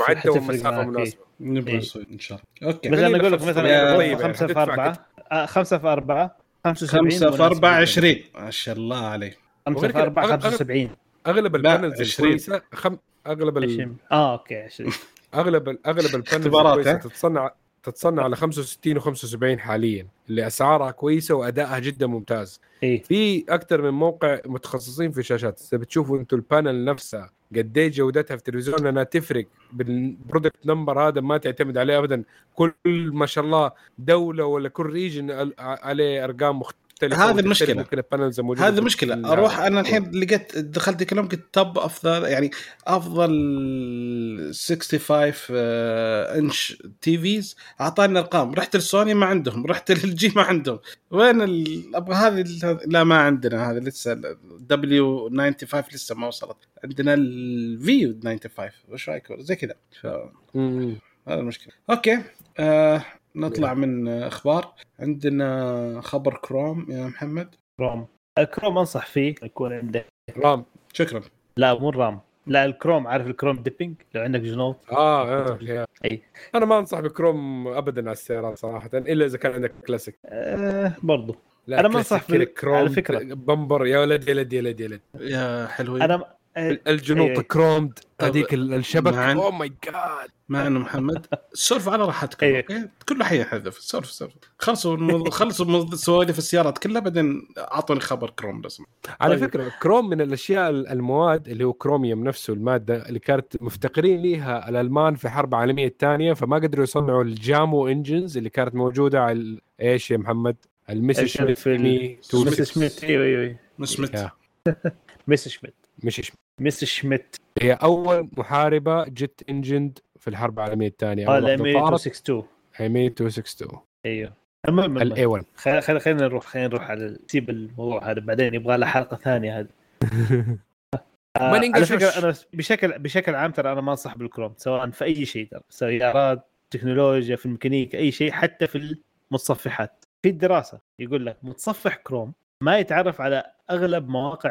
معدة ومسافة معك، مناسبة. نبغى إيه. نسوي إن شاء الله. okay. خلينا أقول لك مثلا يا غرفة طيب، خمسة في حتدفع أربعة. آه، خمسة في أربعة 75 5 في مناسبة. 4 جداً. 20 ما شاء الله عليه خمسة وغير في كده، أربعة أغلب- 75 أغلب ال panels 20. الكويسة خم... أغلب ال... 20 آه okay 20 أغلب ال- أغلب ال panels؟ (laughs) تتصنع تتصنع على 65 و75 حاليا اللي أسعارها كويسة وأدائها جدا ممتاز. إيه. في أكثر من موقع متخصصين في الشاشات. إذا بتشوفوا أنتم ال panel نفسها قد إيه جودتها في التلفزيون لأنها تفرق. بال product number هذا ما تعتمد عليه ابدا. كل ما شاء الله دولة ولا كل ريجن عليه أرقام مختلفه هذه وتختلف المشكلة. ممكن البانلز موجوده هذه في أروح أنا ال- الحين لقيت دخلت كلام قلت توب أفضل يعني أفضل 65 آه، انش تي فيز أعطاني ارقام رحت للسوني ما عندهم. (laughs) رحت للجي ما عندهم. وين ال- أبغى هذه لا ما عندنا هذه لسه. دبليو 95 لسه ما وصلت. عندنا الفي 95 وش رأيك؟ زي كذا. ف-. هذا المشكلة. أوكي. آه نطلع من آه، أخبار. عندنا خبر كروم يا محمد. كروم. الكروم أنصح فيه يكون عندك. رام. شكرا. لا مو الرام. لا الكروم. عارف الكروم ديبنج لو عندك جنوط آه آه يا. أي. أنا ما أنصح بكروم ابدا على السيارات صراحة إلا إذا كان عندك كلاسيك. آه برضو. لا أنا ما كلاسيك أنصح كذا بال- كروم على فكرة. بمبر. يا ولد يا ولد يا ولد يا ولد. يا حلوين. أنا آه، الجنوط إيه. كرومد هذيك ال- الشبك معاً. اوه ماي جاد مع إنه محمد سولف على راحتكم. أوكي كله حيحذف سولف سولف خلصوا خلصوا سوالف السيارات كلها بعدين أعطوني خبر كروم سمحت على طيب. فكرة كروم من الأشياء ال- المواد اللي هو كروميوم نفسه المادة اللي كانت مفتقرين ليها الألمان في الحرب العالميه الثانية فما قدروا يصنعوا الجامو انجنز اللي كانت موجودة على إيش يا محمد؟ إيش شميت في ال- مي مس 26. شميت أيوه أيوه سمعت يا. مس شميت مش شميت. مس شميت هي أول محاربة جت انجند في الحرب العالمية الثانية. آه الام طارت. 262 امي 262 أيوه. المهم الاي المهم 1 خلينا خلينا نروح خلينا نروح على سيب الموضوع هذا بعدين يبغى له حلقة ثانية هذا (laughs) آه على فكرة. أنا بشكل بشكل عام ترى أنا ما أنصح بالكروم سواء في أي شيء ترى سيارات تكنولوجيا في الميكانيكا أي شيء حتى في المتصفحات. في الدراسة يقول لك متصفح كروم ما يتعرف على أغلب مواقع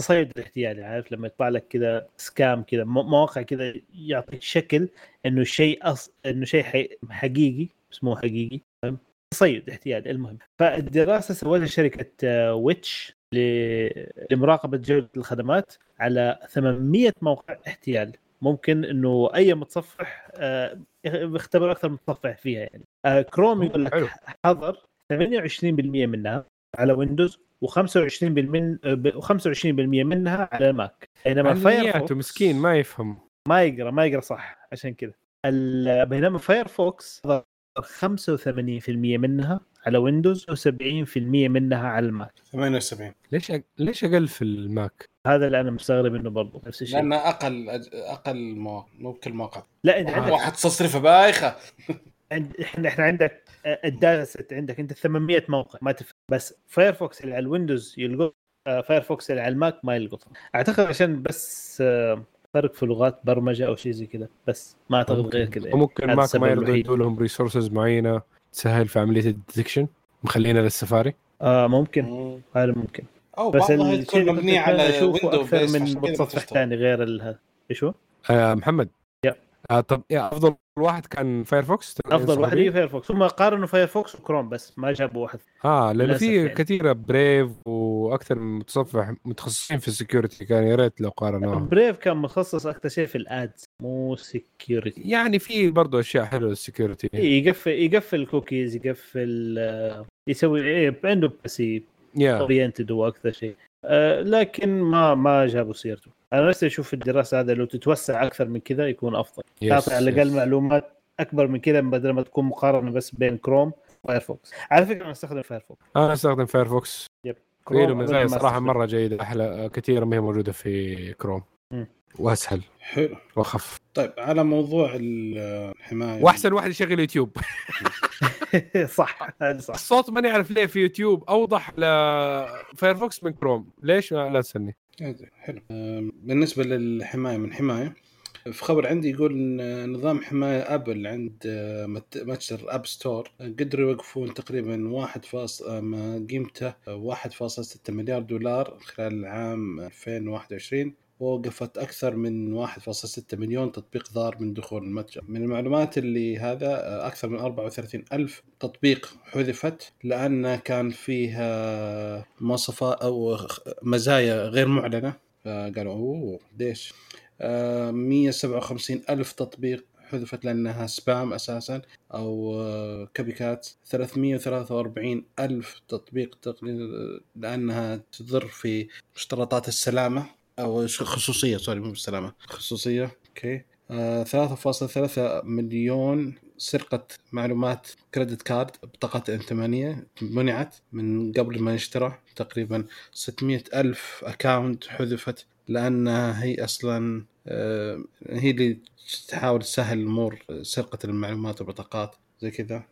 التصيد الاحتيالي عارف لما يطلع لك كذا scam كذا مو- مواقع كذا يعطيك شكل إنه شيء أص... إنه شيء. حقيقي بس مو حقيقي فاهم؟ تصيد احتيالي المهم فالدراسة سوتها شركة آه، Which لمراقبة جودة الخدمات على 800 موقع احتيال ممكن إنه أي متصفح آه، بيختبر أكثر متصفح فيها يعني آه، كروم يقول لك حظر 28% منها على Windows و25% من ب- 25% منها على ال Mac بينما Firefox مسكين ما يفهم. ما يقرأ ما يقرأ صح عشان كذا ال- بينما Firefox 85% منها على Windows و70% منها على ال Mac 78 ليش أق... ليش أقل في ال Mac؟ هذا اللي أنا مستغرب منه برضه نفس الشيء. لأنه أقل أقل مواقع مو بكل موقع لا انت عندك واحد تصرفه بايخة. (laughs) عند إحنا إحنا عندك آه، ال data set عندك أنت 800 موقع ما تفهم بس Firefox اللي على ال Windows يلقط Firefox اللي على ال Mac ما يلقط أعتقد عشان بس آه، فرق في لغات برمجة أو شيء زي كذا بس ما أعتقد غير كذا يعني. هذا Mac ما يرضوا. يدوا لهم resources معينة تسهل في عملية ال detection مخلينا للسفاري آه ممكن مم. هذا ممكن أو بس الشيء كنت على أكثر من متصفح. ثاني غير إيش هو؟ آه محمد يا. آه طب يا أفضل واحد كان Firefox أفضل واحد هي Firefox هم قارنوا Firefox و Chrome بس ما جابوا واحد. آه لأنه في يعني. كثيرة Brave وأكثر من متصفح متخصصين في ال security كان يا ريت لو قارناهم Brave كان متخصص أكثر شيء في ال ads مو security يعني في برضه أشياء حلوة لل security يقفل يقفل كوكيز يقفل آه، يسوي عنده يا oriented هو أكثر شيء. لكن ما ما جابوا سيرته. أنا نفسي أشوف الدراسة هذا لو تتوسع أكثر من كذا يكون أفضل. تعطي على الأقل معلومات أكبر من كذا بدل ما تكون مقارنة بس بين كروم وفايرفوكس على فكرة أنا أستخدم فايرفوكس أنا أستخدم فايرفوكس كروم له مزايا صراحة. مرة جيدة أحلى كثيره ما هي موجودة في كروم مم. وأسهل. حلو. وأخف. طيب على موضوع ال- الحماية. وأحسن واحد يشغل يوتيوب. (laughs) صح هذا صح. الصوت ماني اعرف ليه في يوتيوب. أوضح لفايرفوكس من كروم ليش؟ لا تسألني. حلو. بالنسبة للحماية من حماية في خبر عندي يقول إن نظام حماية Apple عند مت- متجر App Store قدروا يوقفون تقريبا واحد فاص قيمته 1.6 مليار دولار خلال العام 2021 ووقفت أكثر من 1.6 مليون تطبيق ضار من دخول المتجر. من المعلومات اللي هذا آه، أكثر من 34 ألف تطبيق حذفت لأن كان فيها مواصفات أو مزايا غير معلنة. فقالوا أوه ليش؟ آه، 157 ألف تطبيق حذفت لأنها spam أساسا أو آه، copycats. 343 ألف تطبيق لأنها تضر في مشترطات السلامة. أو ش- خصوصية sorry مو بالسلامة. خصوصية okay. آه، 3.3 مليون سرقة معلومات credit card بطاقات ائتمانية منعت من قبل ما يشترى. تقريبا 600 ألف أكاونت حذفت لأنها هي أصلا آه، هي اللي تحاول تسهل الأمور سرقة المعلومات والبطاقات زي كذا.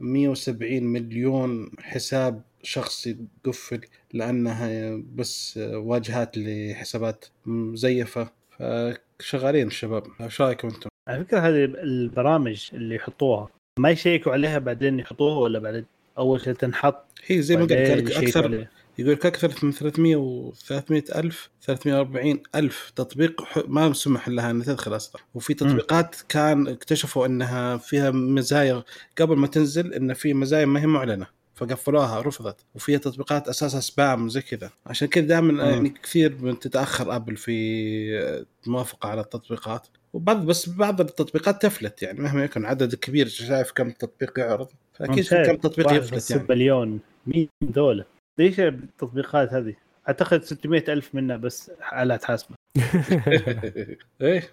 170 مليون حساب شخصي قفل لأنها بس واجهات لحسابات مزيفة. فشغالين الشباب. شو رأيكم أنتم؟ على فكرة هذه البرامج اللي يحطوها ما يشيكوا عليها بعدين يحطوها ولا بعد؟ أول شيء تنحط هي زي ما قلت لك أكثر عليها. يقول لك أكثر من 300 و 300 الف 340 ألف تطبيق ما سمح لها إنها تدخل أصلا. وفي تطبيقات كان اكتشفوا إنها فيها مزايا قبل ما تنزل إن في مزايا ما هي معلنة. فقفلوها رفضت. وفيها تطبيقات اساسها سبام زي كذا. عشان كذا دائما يعني كثير من تتأخر أبل في الموافقه على التطبيقات. وبعض بس بعض التطبيقات تفلت يعني مهما يكن عدد كبير شايف كم تطبيق يعرض؟ فاكيد في كم تطبيق يفلت يعني. مليون. مين ذولا ليش التطبيقات هذه؟ أعتقد 600 ألف منها بس آلات حاسبه (laughs) إيه.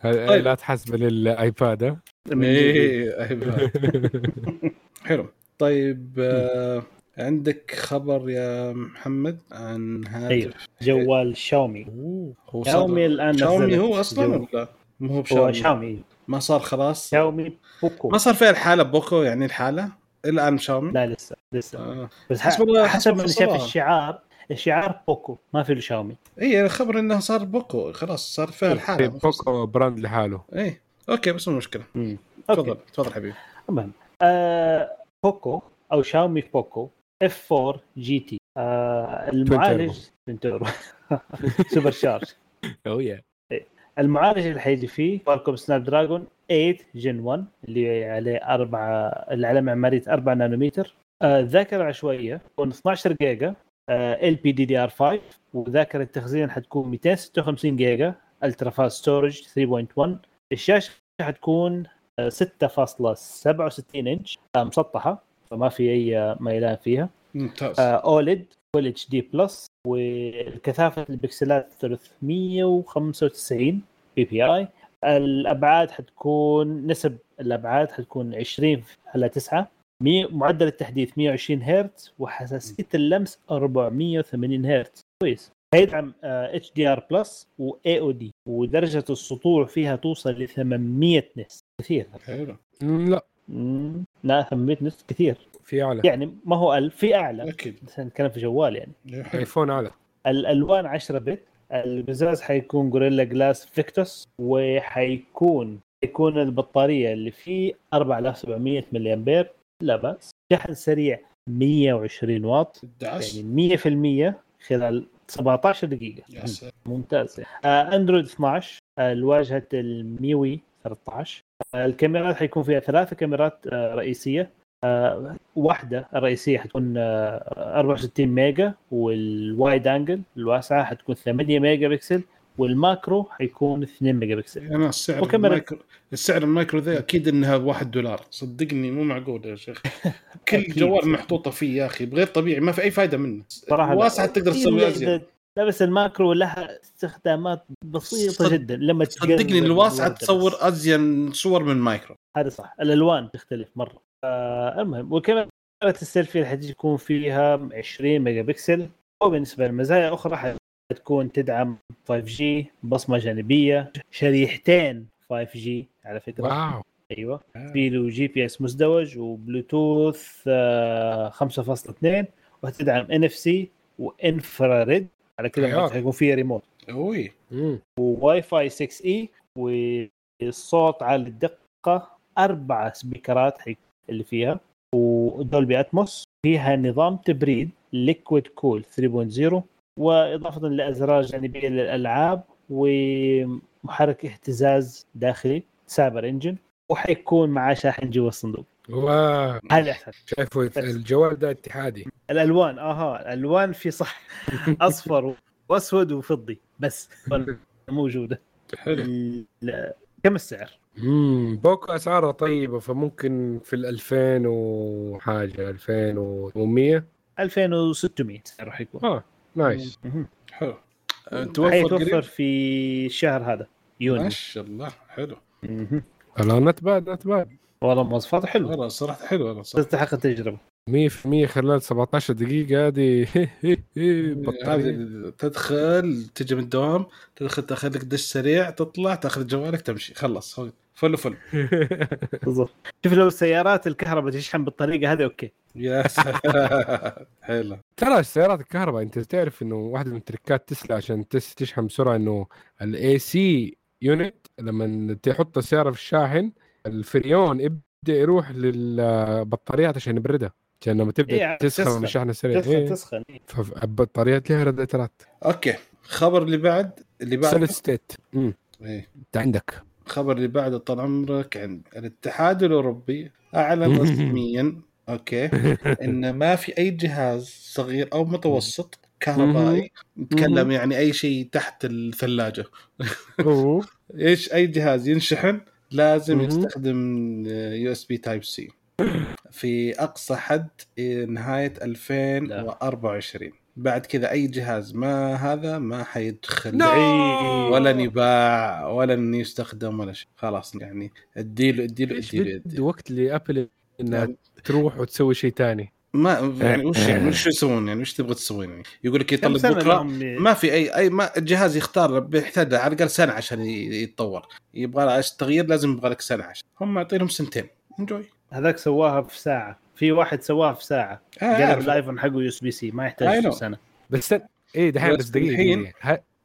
هذه لا تحسب للآيباد. إيه أيوة. (laughs) حلو. طيب آه عندك خبر يا محمد عن هاتف أيوه. جوال شاومي. هو شاومي الآن شاومي هو أصلا. ولا مو هو هو بشاومي؟ شاومي. ما صار خلاص؟ شاومي بوكو. ما صار فيها الحالة بوكو يعني الحالة؟ الآن شاومي؟ لا لسه لسه. آه. بس حسب حسب ما شاف. الشعار الشعار بوكو ما في له شاومي. اي الخبر إنه صار بوكو. خلاص صار فيها إيه، الحالة. بوكو brand لحاله. اي okay بس مو مشكلة. تفضل تفضل حبيبي. المهم آه بوكو أو شاومي بوكو F 4 GT آه المعالج تنتورو super charge أو يا المعالج اللي حيجي فيه Qualcomm Snapdragon 8 Gen 1 اللي عليه أربعة اللي عليه معمارية 4 نانومتر. آه، ذاكرة عشوائية تكون 12 جيجا. ال بي دي دي ار 5 وذاكرة التخزين حتكون 256 جيجا. ultra fast storage 3.1 الشاشة حتكون 6.67 إنش. آه، مسطحة فما في أي ميلان فيها. ممتاز. OLED full HD plus والكثافة البكسلات 395 PPI. الأبعاد حتكون نسب الأبعاد حتكون 20 على 9 مية- معدل التحديث 120 هرتز وحساسية اللمس 480 هرتز. كويس. هيدعم HDR plus و AOD ودرجة السطوع فيها توصل ل 800 nits كثير. حلو. لا. مم، لا 800 nits كثير. في أعلى. يعني ما هو 1000 في أعلى. أكيد. بس نتكلم في جوال يعني. ايفون أعلى. الألوان 10 bit. القزاز حيكون Gorilla Glass Victus وحيكون حيكون البطارية اللي فيه 4700 ملي امبير لا بأس. شحن سريع 120 واط. يعني 100% خلال 17 دقيقة. يا سلام. ممتاز. آه، أندرويد 12 آه، الواجهة ال MIUI 13 آه، الكاميرات حيكون فيها ثلاثة كاميرات رئيسية. واحدة الرئيسية حتكون آه، 64 ميجا وال wide angle الواسعة حتكون 8 ميجا بكسل. وال macro حيكون 2 ميجا بكسل. أنا السعر وكاميرا- ال macro السعر ال macro ذا أكيد انها واحد دولار. صدقني مو معقول يا شيخ. (laughs) كل. جوال محطوطة فيه يا أخي غير طبيعي ما في أي فائده منه. صراحة لا. واسعة تقدر تسوي إلا ازيد لا بس ال macro لها استخدامات بسيطة صد- جدا لما صدقني الواسعة تصور. ازين صور من macro. هذا صح. الألوان تختلف مرة. آه المهم وكمان كاميرا السيلفي اللي حتكون فيها 20 ميجا بكسل. وبالنسبة للمزايا أخرى حتكون تدعم 5G بصمة جانبية شريحتين 5G على فكرة. wow. أيوه. في له GPS مزدوج وبلوتوث آه 5.2 وتدعم NFC و infrared على كذا. حيكون فيها ريموت أوي. وواي فاي 6 E والصوت عالي الدقة أربع سبيكرات اللي فيها. و Dolby Atmos فيها نظام تبريد liquid cool 3.0 وإضافة لأزرار جانبية للألعاب ومحرك اهتزاز داخلي Cyber Engine وحيكون معاه شاحن جوا الصندوق. wow. هذا احسن شايفه الجوال ده اتحادي. الألوان آها الألوان في صح. (laughs) أصفر وأسود وفضي بس. (laughs) موجودة. حلو. كم السعر؟ امم بوكو اسعارها طيبة فممكن في ال 2000 وحاجه 2800 2600 راح يكون. آه. nice. حلو. أه، توفر في الشهر هذا ما يونيو. شاء الله حلو. لا not bad not bad والله مواصفات حلوة والله صراحة حلو والله صراحة. تستحق التجربه 100% خلال 17 دقيقة هذه (laughs) بطاريه هذه تدخل تجي من الدوام تدخل تأخذ لك دش سريع تطلع تأخذ جوالك تمشي خلص فل فل. بالضبط. شوف لو السيارات الكهرباء تشحن بالطريقة هذه أوكي. يا. (laughs) سلام حلو ترى السيارات الكهرباء أنت تعرف إنه واحدة من tricks تسلا عشان تس تشحن بسرعة إنه ال AC unit لما تحط السيارة في الشاحن الفريون يبدأ يروح للبطاريات عشان يبردها. عشان لما تبدأ إيه، تسخن تسخن. من الشحن السريع. تسخن إيه. تسخن. فالبطاريات لها راديترات أوكي. خبر اللي بعد اللي بعد solid state. إنت عندك. خبر اللي بعده طال عمرك عند الاتحاد الأوروبي أعلن رسميا (laughs) أوكي إن ما في أي جهاز صغير أو متوسط كهربائي نتكلم يعني أي شيء تحت الثلاجة. (laughs) إيش أي جهاز ينشحن؟ لازم. يستخدم USB Type-C. (laughs) في أقصى حد نهاية 2024 بعد كذا أي جهاز ما هذا ما حيدخل No! ولا يباع ولا يستخدم ولا شيء. خلاص يعني اديله اديله اديله اديله. وقت لأبل إنها يعني تروح وتسوي شيء ثاني. ما يعني وش يعني وش (laughs) يسوون يعني؟ وش تبغى تسوون يعني يقول لك يطلق بكرة ما في أي أي ما الجهاز يختار بيحتاج على الأقل سنة عشان يتطور. يبغى له التغيير لازم يبغى لك سنة عشان. هم معطينهم سنتين. enjoy هذاك سواها في ساعة. في واحد سواها في ساعة آه قلب. الايفون حقه USB-C ما يحتاج. سنة بس إيه دحين بس دقيقة.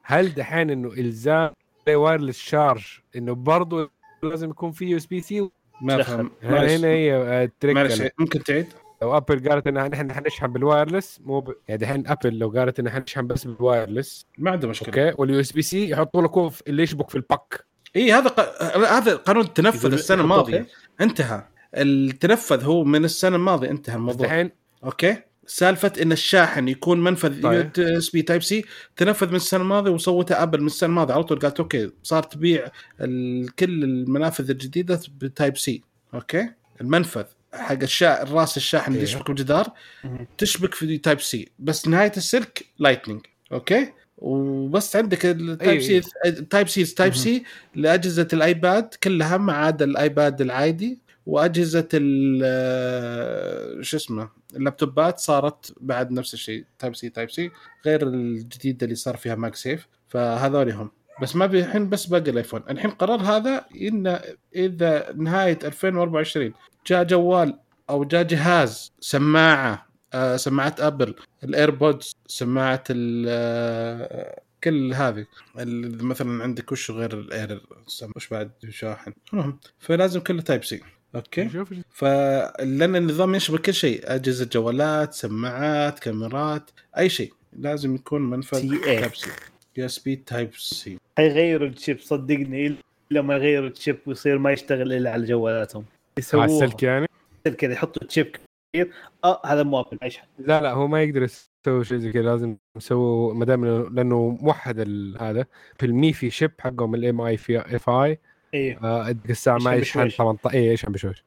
هل- دحين إنه إلزام wireless charge إنه برضه لازم يكون في USB-C ما. فهم هنا معلش هنا هي آه، ال trick معلش أنا. ممكن تعيد لو ابل قالت ان نحن حنشحن بال wireless مو ب... يعني دحين ابل لو قالت ان حنشحن بس بال wireless ما عنده مشكلة okay واليو إس بي سي يحطوا لك اللي يشبك في ال back اي هذا ق... هذا قانون تنفذ السنة الماضية؟ انتهى التنفذ هو من السنة الماضية. انتهى الموضوع. دحين okay. سالفة إن الشاحن يكون منفذ U طيب. SB Type-C تنفذ من السنة الماضية وسوتها أبل من السنة الماضية. على طول قالت okay صار تبيع كل المنافذ الجديدة ب Type-C okay. المنفذ حق الشا... الرأس الشاحن اللي أيوه. يشبك بالجدار. تشبك في Type-C بس نهاية السلك Lightning okay. وبس عندك ال Type. C Type-C Type-C لأجهزة الآيباد كلها ما عدا الآيباد العادي. وأجهزة ال آه، شو اسمه اللابتوبات صارت بعد نفس الشيء Type-C Type-C غير الجديدة اللي صار فيها MagSafe فهذول هم. بس ما الحين بس باقي الآيفون. الحين قرار هذا ان إذا نهاية 2024 جاء جوال أو جاء جهاز سماعة آه سماعة ابل الايربودز سماعة آه، كل هذه مثلا عندك وش غير الاير وش بعد شاحن المهم فلازم كله Type-C okay. شوف فلأن النظام يشبه كل شيء. أجهزة جوالات سماعات كاميرات أي شيء. لازم يكون منفذ. تايب سي. يو إس بي تايب سي. حيغيروا الشيب صدقني. إلا ما يغيروا الشيب ويصير ما يشتغل إلا على جوالاتهم. على يسووها. السلك يعني؟ كذا يحطوا تشيب كبير. آه هذا مو ابل لا لا هو ما يقدر يسوي شيء زي كذا. لازم يسووا ما دام لأنه موحد هذا في الميفي شيب حقهم الام اي في اف اي أيوه الساعة ما يشحن يشحن بشويش. 18 اي يشحن بشويش.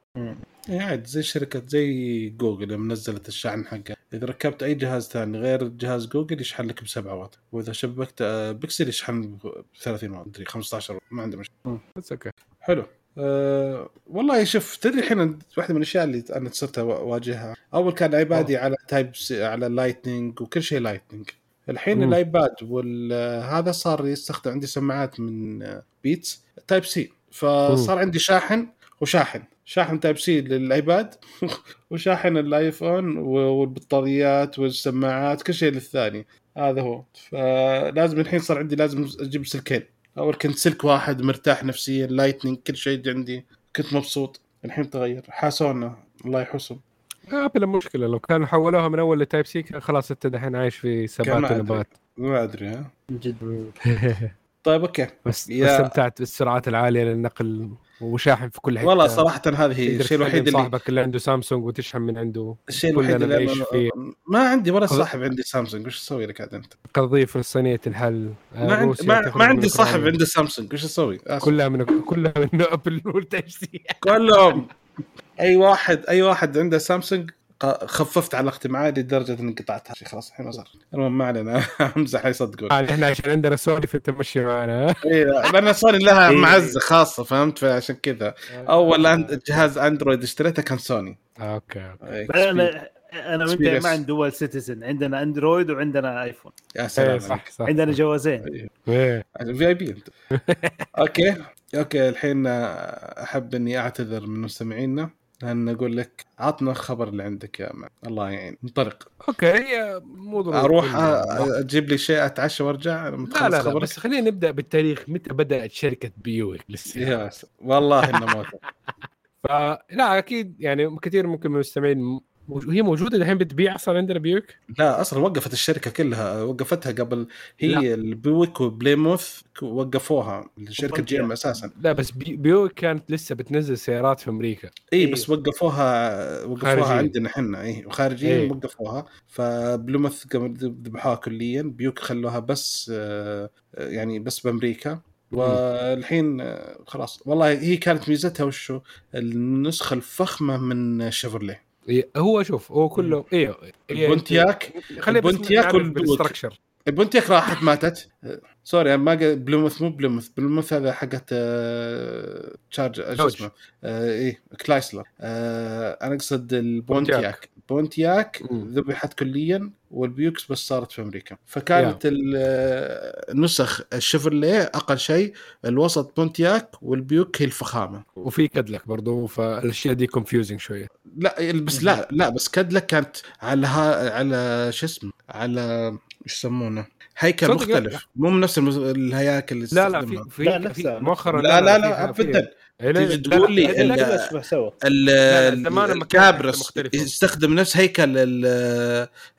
يعني عاد زي شركة زي جوجل لما نزلت الشحن حقها. إذا ركبت أي جهاز ثاني غير جهاز جوجل يشحن لك بسبعة واط. وإذا شبكت آه، بيكسل يشحن ب 30 واط. مدري 15 واط. ما عنده مشكلة. بس okay حلو. أه والله شوف تدري الحين واحدة من الأشياء اللي أنا صرت أواجهها. أول كان ايبادي على Type-C على Lightning وكل شيء Lightning الحين مم. الايباد وهذا صار يستخدم عندي سماعات من بيتس Type-C فصار عندي شاحن وشاحن. شاحن Type-C للآيباد (laughs) وشاحن الايفون والبطاريات والسماعات كل شيء للثاني. هذا هو. فلازم الحين صار عندي لازم أجيب سلكين. أول كنت سلك واحد مرتاح نفسيا Lightning كل شيء عندي كنت مبسوط. الحين تغير. حاسونا. الله يحوسهم ابل مشكلة. لو كانوا حولوها من أول ل Type-C كان خلاص أنت دحين عايش في سبات. ونبات ما أدري. ها؟ من جد. (laughs) طيب okay بس يا- استمتعت بالسرعات العالية للنقل وشاحن في كل حتة والله صراحة هذه الشيء الوحيد اللي صاحبك اللي عنده سامسونج وتشحن من عنده الشيء الوحيد اللي نعيش فيه. أنا ما عندي ولا صاحب عندي سامسونج وش أسوي لك عاد أنت؟ قضيه فلسطينيه الحل آه، ما, عندي روسيا ما, ما عندي صاحب. عنده سامسونج وش أسوي؟ كلها من كلها من (laughs) أبل سي كلهم أي واحد أي واحد عنده سامسونج خففت علاقتي معاه لدرجة إني قطعتها خلاص الحين ما صار. المهم ما علينا. (laughs) امزح يصدقون آه، إحنا عشان عندنا سولف انت مشي معنا اي لأن سوني لها إيه. معزة خاصة فهمت؟ فعشان كذا. أول أند- جهاز أندرويد اشتريته كان سوني. آه، أوكي أوكي. إيه، أنا وأنت. ما عندنا دول سيتيزن عندنا أندرويد وعندنا ايفون يا إيه، سلام صح صح. عندنا جوازين. إيه. في آي بي أنت. (laughs) أوكي أوكي الحين أحب إني أعتذر من مستمعينا. لأن أقول لك عطنا الخبر اللي عندك يا مان الله يعين. انطلق أوكي هي مو ضروري. أروح أجيب لي شيء أتعشى وأرجع؟ لا لا, لا بس خلينا نبدأ بالتاريخ. متى بدأت شركة بيويك س- والله إنه موت. (laughs) فلا أكيد يعني كثير ممكن من المستمعين هي موجودة الحين بتبيع أصلا عندنا بيويك لا أصلا وقفت الشركة كلها وقفتها قبل هي البويك وبليموث وقفوها شركه GM أساسا. لا بس بي- بيويك كانت لسه بتنزل سيارات في أمريكا. اي إيه. بس وقفوها وقفوها خارجيين. عندنا إحنا اي وخارجيين إيه. وقفوها. قاموا ذبحوها كليا بيوك خلوها بس آه، يعني بس بأمريكا. والحين آه، خلاص. والله هي كانت ميزتها وشو؟ النسخة الفخمة من شيفرليه هو شوف هو كله أيوه إيه، البونتياك خلي بس البونتياك نعرف البونتياك راحت ماتت؟ سوري ما بلوموث مو بلوموث بلوموث هذا حقت تشارج آه، شو. اسمه؟ آه، إيه كرايسلر. آه، أنا أقصد البونتياك بونتياك. ذبحت كليا والبيوك بس صارت في أمريكا. فكانت ال- النسخ الشيفرليه أقل شيء الوسط بونتياك والبيوك هي الفخامة. وفي كدلك برضو فالأشياء دي confusing شوية. لا بس لا لا بس كادلك كانت على ها على شو اسمه؟ على إيش يسمونه هيكل مختلف مو من نفس المز- الهياكل اللي لا لا. في في, لا، في. مؤخرا لا لا لا ابدا لا، تيجي لا، تقول لي زمان مختلفة. يستخدم نفس هيكل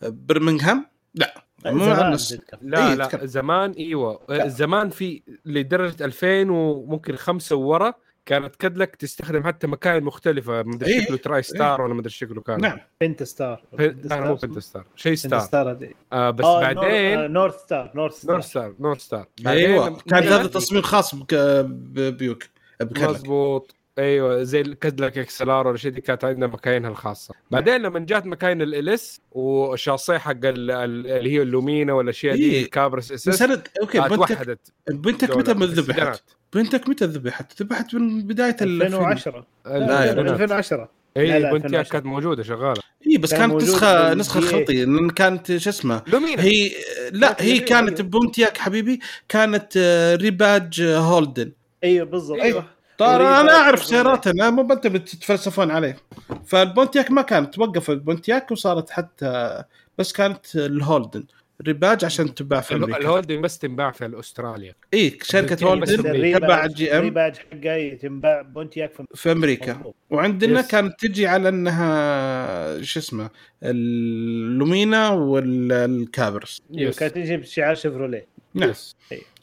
برمنغهام لا مو زمان نفس. لا إيه، لا تكلم. زمان إيوه لا. زمان في لدرجة 2000 وممكن خمسة وورا كانت كدلك تستخدم حتى مكاين مختلفة مدري إيه، شكله تراي ستار ولا مدري شكله كان. نعم. بنت ستار بن- لا مو بنت ستار شيء بنت ستار ستار هذه. آه بس آه، بعدين نور- آه، نورث ستار نورث ستار نورث ستار نورث ستار أيوه. كان هذا تصميم خاص بك- ببيوك بكادلك. مضبوط أيوه زي الكادلك إكس ال ار ولا شيء دي كانت عندنا مكاينها الخاصة بعدين لما جات مكاين ال إس والشاصيه حق ال- ال- اللي هي اللومينا والاشياء دي إيه. الكابرس إس بس اس أنا أوكي بنتك بنتك. متى ما ذبحت؟ بنتك متى ذبحت؟ ذبحت من بداية ال 2010 لا، لا يا 2010 لا، اي بنتياك 2010. كانت موجودة شغالة اي بس كان كانت نسخه نسخة DA. خطي لأن كانت شو اسمه لومينا هي لا هي كانت. بونتياك حبيبي كانت آه، ريباج هولدن أيوه بالضبط أيوة. وريباج أنا أعرف. سياراتنا مو انت بتتفلسفون عليه. فالبونتياك ما كانت توقف البونتياك وصارت حتى بس كانت الهولدن. rebadge عشان تباع في أمريكا. الهولدن بس تنباع في أستراليا. إي شركة بس هولدن تبع GM. ال rebadge حقه تنباع بونتياك في في أمريكا. وعندنا yes. كانت تجي على إنها شو اسمه اللومينا والكابرس. كانت تجي بشعار شيفروليه. نعم.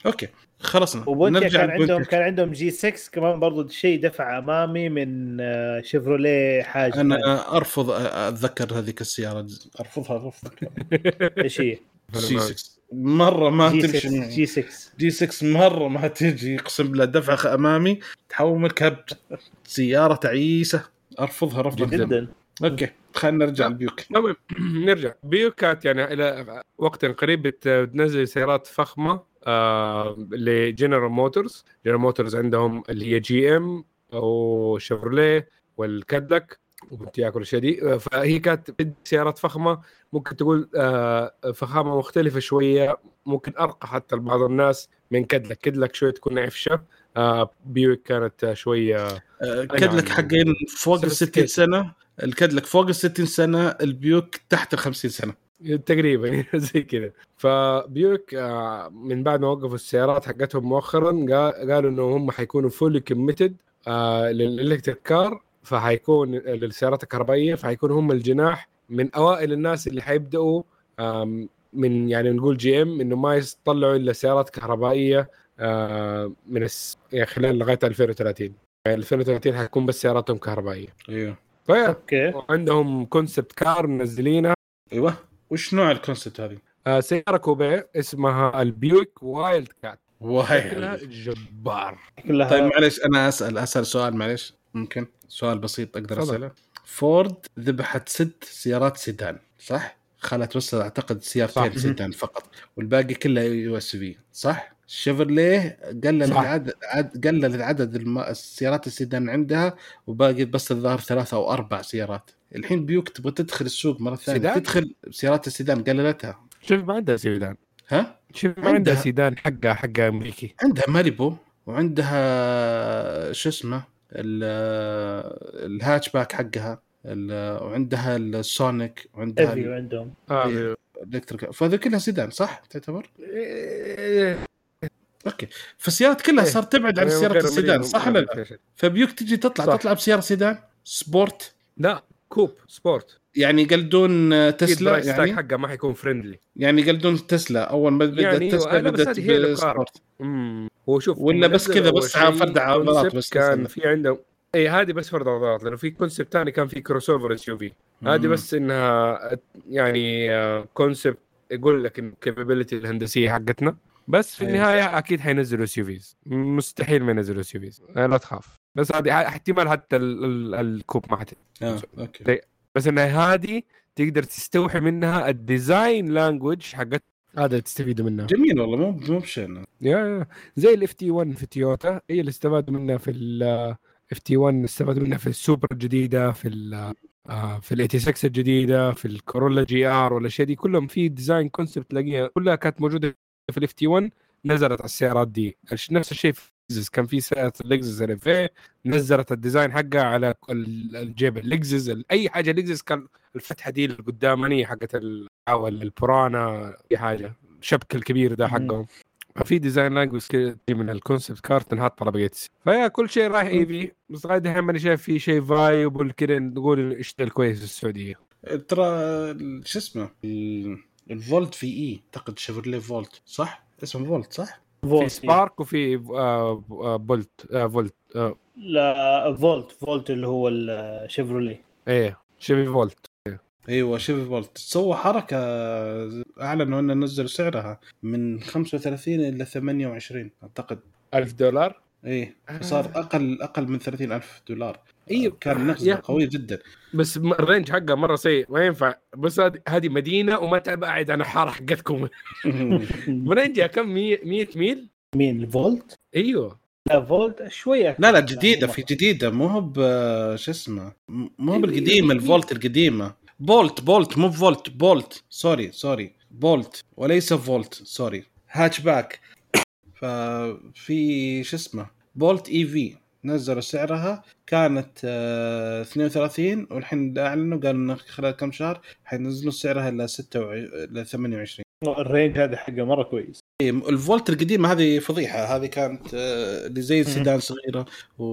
okay. خلصنا. نرجع كان عندهم. كان عندهم G6 كمان برضو شيء دفع أمامي من آه، شيفروليه حاجة. أنا أرفض أتذكر هذيك السياره أرفضها رفض (laughs) إيش هي؟ G6 مرة ما جي تمشي 6 معي. جي 6 جي 6 مرة ما تجي أقسم بالله دفعه أمامي. تحول كبت سيارة تعيسة. أرفضها رفضا جداً. جدا. okay خلينا نرجع لبيوك. المهم (clears throat) نرجع. بيو كانت يعني إلى وقت قريب بت- بتنزل سيارات فخمة. لجنرال موتورز. جنرال موتورز عندهم اللي هي GM أو شيفروليه والكادلك وبنتياك والاشياء دي. آه، فهي كانت سيارات فخمة. ممكن تقول آه فخامة مختلفة شوية. ممكن أرقى حتى لبعض الناس من كادلك كادلك شوية تكون عفشه آه بيوك كانت آه، شوية آه، كدلك حقين فوق ال 60 Sophisticated. سنة. الكدلك فوق ال 60 سنة. البيوك تحت ال 50 سنة. تقريبا (laughs) زي كذا. فبيوك آه، من بعد ما وقفوا السيارات حقتهم مؤخرا قا- قالوا إنه هم حيكونوا fully committed لل electric car فحيكون للسيارات الكهربائية فحيكونوا هم الجناح من أوائل الناس اللي حيبدأوا من يعني نقول GM إنه ما يطلعوا إلا سيارات كهربائية آه، من الس... يعني خلال لغاية 2030 يعني 2030 حتكون بس سياراتهم كهربائية. أيوه. okay. عندهم concept car منزلينها أيوه. وش نوع ال concept هذه؟ آه، سيارة coupe اسمها البيوك Wildcat شكلها واي جبار كلها طيب معلش أنا أسأل أسأل سؤال معلش ممكن سؤال بسيط أقدر تفضل. أسأله فورد ذبحت ست سيارات سيدان صح؟ خلت بس أعتقد سيارتين صح. سيدان فقط والباقي كلها SUV صح؟ شيفرليه قللت. عدد عد قللت عدد الم... السيارات السيدان عندها وباقي بس الظاهر ثلاثة أو أربع سيارات الحين بيوك تبغى تدخل السوق مرة ثانية سيدان؟ تدخل سيارات السيدان قللتها شوف ما عندها سيدان ها؟ شوف ما عندها. عندها سيدان حقها حقها أمريكي عندها ماليبو وعندها شو اسمه ال- الهاتش باك حقها ال- وعندها ال Sonic وعندها Aveo عندهم آه. ال electric فهذه كلها سيدان صح تعتبر؟ okay. فالسيارات كلها إيه. صارت تبعد عن أمريكي، السيدان صح ولا لا؟ فبيوك تجي تطلع صح. تطلع بسيارة سيدان sport. لا coupe sport. يعني يقلدون تسلا يعني؟ حقها ما حيكون friendly يعني يقلدون تسلا أول ما بدأت يعني تسلا بدأت امم هو شوف ولا هم بس كذا بس فرد عضلات بس كان. في عندهم اي هذه بس فرد عضلات لأنه في concept ثاني كان في crossover SUV هذه. بس إنها يعني concept يقول لك ال capability الهندسية حقتنا. بس في أيوة. النهاية أكيد حينزلوا SUVs مستحيل ما ينزلوا SUVs لا تخاف. بس هذه احتمال حتى ال- ال- ال coupe ما حت آه. okay. بس انها هذه تقدر تستوحي منها ال design language حقت هذا تستفيدوا منها جميل والله مو مو بشيء. yeah yeah. زي ال FT 1 في تويوتا هي اللي استفادوا منها في ال FT 1 استفادوا منها في السوبرا الجديدة في ال آه، في ال 86 الجديدة في الكورولا GR والأشياء دي. كلهم في design concept تلاقيها كلها كانت موجودة في ال FT 1 نزلت على السيارات دي. نفس الشيء في لكزس كان في سيارة لكزس اي نزلت ال design حقها على ال- الجيب اللكزس ال- أي حاجة لكزس كان الفتحة دي اللي قدامني حقت ال- ال piranha أي حاجة. الشبك الكبير ده. حقهم. ففي design language كذا من ال concept car تنحط على بقيه ف yeah كل شيء رايح EV بس لغايه الحين ماني شايف في شيء viable كذا نقول يشتغل كويس في السعودية. ترى ال- شو اسمه؟ ال- الفولت في اي اعتقد شيفرلي فولت صح؟ اسمه فولت صح؟ في فولت سبارك وفي آه آه بولت آه فولت آه. لا فولت فولت اللي هو الشيفرولي إيه شيفي فولت. أيوه شيفي فولت. سووا حركة أعلنوا إنه نزلوا سعرها من 35 إلى 28 أعتقد. 1000 دولار؟ إيه صار أقل أقل من 30 ألف دولار. أيوه كان نقص يا- قوي جدا. بس ال range حقه مرة سيء. ما ينفع. بس هذه مدينة وما تبعد عن الحاره حقتكم (laughs) range ها كم؟ 100 100 ميل؟ مين الفولت؟ أيوه. لا فولت شوية. لا لا جديدة. في. جديدة. مو هو ب- شو اسمه؟ مو هو إيه، بالقديمه إيه. الفولت القديمة. بولت بولت. مو فولت بولت. sorry sorry. بولت. وليس فولت. sorry. hatchback. (coughs) ففي شو اسمه؟ بولت EV. نزلوا سعرها كانت آه 32 والحين أعلنوا قالوا إنه خلال كم شهر حينزلوا سعرها ل 26 ل 28 ال range هذا حقه مرة كويس. إيه، الفولت القديمة هذه فضيحة. هذه كانت آه، اللي زي السيدان صغيرة و...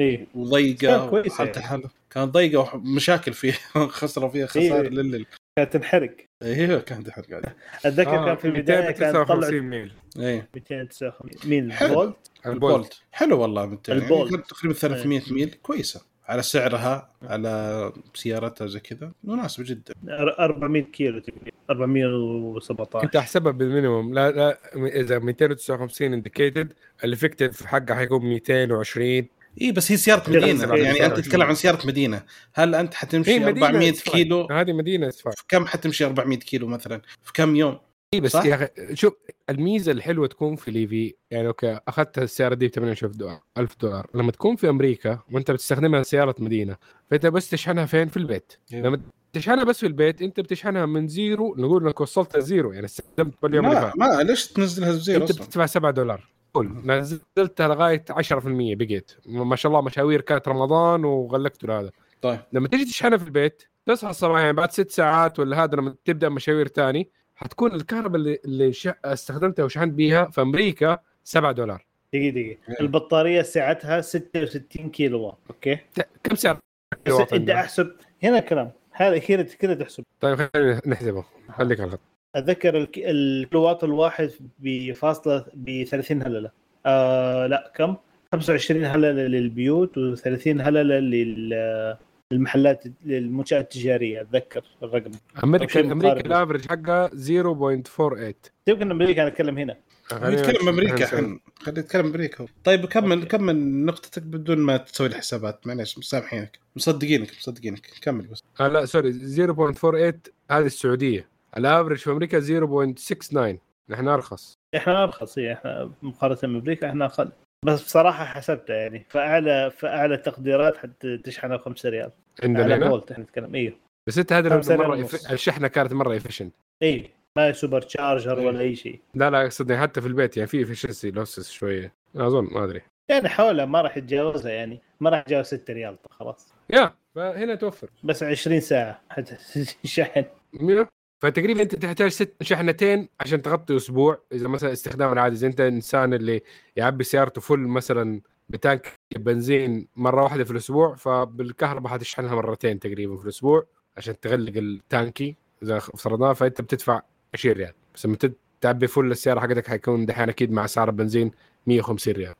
إيه. وضيقة كان كويس يعني. كانت ضيقة ومشاكل فيها (laughs) خسروا فيها خسائر إيه. للل كانت تنحرق. أيوه كانت حرق قاعدة أتذكر آه، كان في البداية كان طلع 259 ميل. إيه. 259 ميل حلو. البولت. البولت. حلو والله يعني البولت. كانت تقريبا 300 ميل. كويسة. على سعرها على سيارتها زي كذا. مناسبه جدا. 400 كيلو تقريبا 417 كنت أحسبها بال minimum. لا لا إذا 259 indicated ال effective حقها حيكون 220 اي بس هي سيارة مدينة. سيارة يعني أنت. تتكلم عن سيارة مدينة. هل أنت حتمشي مدينة 400 إسفاك. كيلو؟ هذه مدينة اسفاك في كم حتمشي 400 كيلو مثلا؟ في كم يوم؟ بس صح؟ يا أخي شوف الميزة الحلوة تكون في ال EV يعني okay أخذت السيارة دي ب 28 دولار 1000 دولار. لما تكون في أمريكا وأنت بتستخدمها سياره مدينة فأنت بس تشحنها فين؟ في البيت. أيوة. لما تشحنها بس في البيت أنت بتشحنها من zero نقول إنك وصلت zero يعني استخدمت باليوم اللي ما, ما ليش تنزلها ب zero أنت بتدفع 7 دولار. قول. نزلتها لغاية 10% بقيت. ما شاء الله مشاوير كانت رمضان وغلقت هذا. طيب. لما تيجي تشحنها في البيت تصحى الصباح يعني بعد ست ساعات ولا هذا لما تبدأ مشاوير تاني حتكون الكهرباء اللي, اللي ش... استخدمتها وشحنت بيها في أمريكا 7 دولار. دقيقة دقيقة. إيه. البطارية سعتها 66 كيلو واط okay؟ ت- كم سعر؟ إنت؟ أحسب هنا كلام. هذا كذا كذا تحسب. طيب خلينا نحسبه. خليك على الخط. أتذكر الك- الكيلووات الواحد بفاصلة ب 30 هللة. آه لا كم؟ 25 هللة للبيوت و30 هللة لل للمحلات للمنشات التجارية أتذكر الرقم. أمريكا أمريكا. ال average حقها 0.48 يمكن أمريكا أنا أتكلم هنا. خلينا نتكلم. أمريكا خلينا الحين. خلينا نتكلم أمريكا. طيب كمل okay. كمل نقطتك بدون ما تسوي لي حسابات معليش مسامحينك مصدقينك مصدقينك. كمل بس. آه لا sorry 0.48 هذه السعودية. ال average في أمريكا 0.69 نحن أرخص. إحنا أرخص إيه، إحنا مقارنة بأمريكا إحنا أقل. بس بصراحة حسبتها يعني. فأعلى فأعلى تقديرات حتى تشحنها ب 5 ريال. عندنا فولت إحنا نتكلم. إيوه. بس أنت هذا مرة يف... الشحنة كانت مرة efficient اي ما هي supercharger ولا أي شيء. لا لا أقصد حتى في البيت يعني في efficiency losses شوية. أظن ما أدري. يعني حولها ما راح يتجاوزها يعني. ما راح يتجاوز 6 ريال خلاص. yeah فهنا توفر. بس 20 ساعة حتى (laughs) شحن. فتقريبا أنت تحتاج ست شحنتين عشان تغطي أسبوع. إذا مثلا استخدام العادي إذا أنت إنسان اللي يعبي سيارته full مثلا ب tank بنزين مرة واحدة في الأسبوع فبالكهرباء حتشحنها مرتين تقريبا في الأسبوع عشان تغلق التانكي إذا افترضناه فأنت بتدفع 20 ريال. بس لما تعبي full السيارة حقتك حيكون دحين أكيد مع سعر البنزين 150 ريال.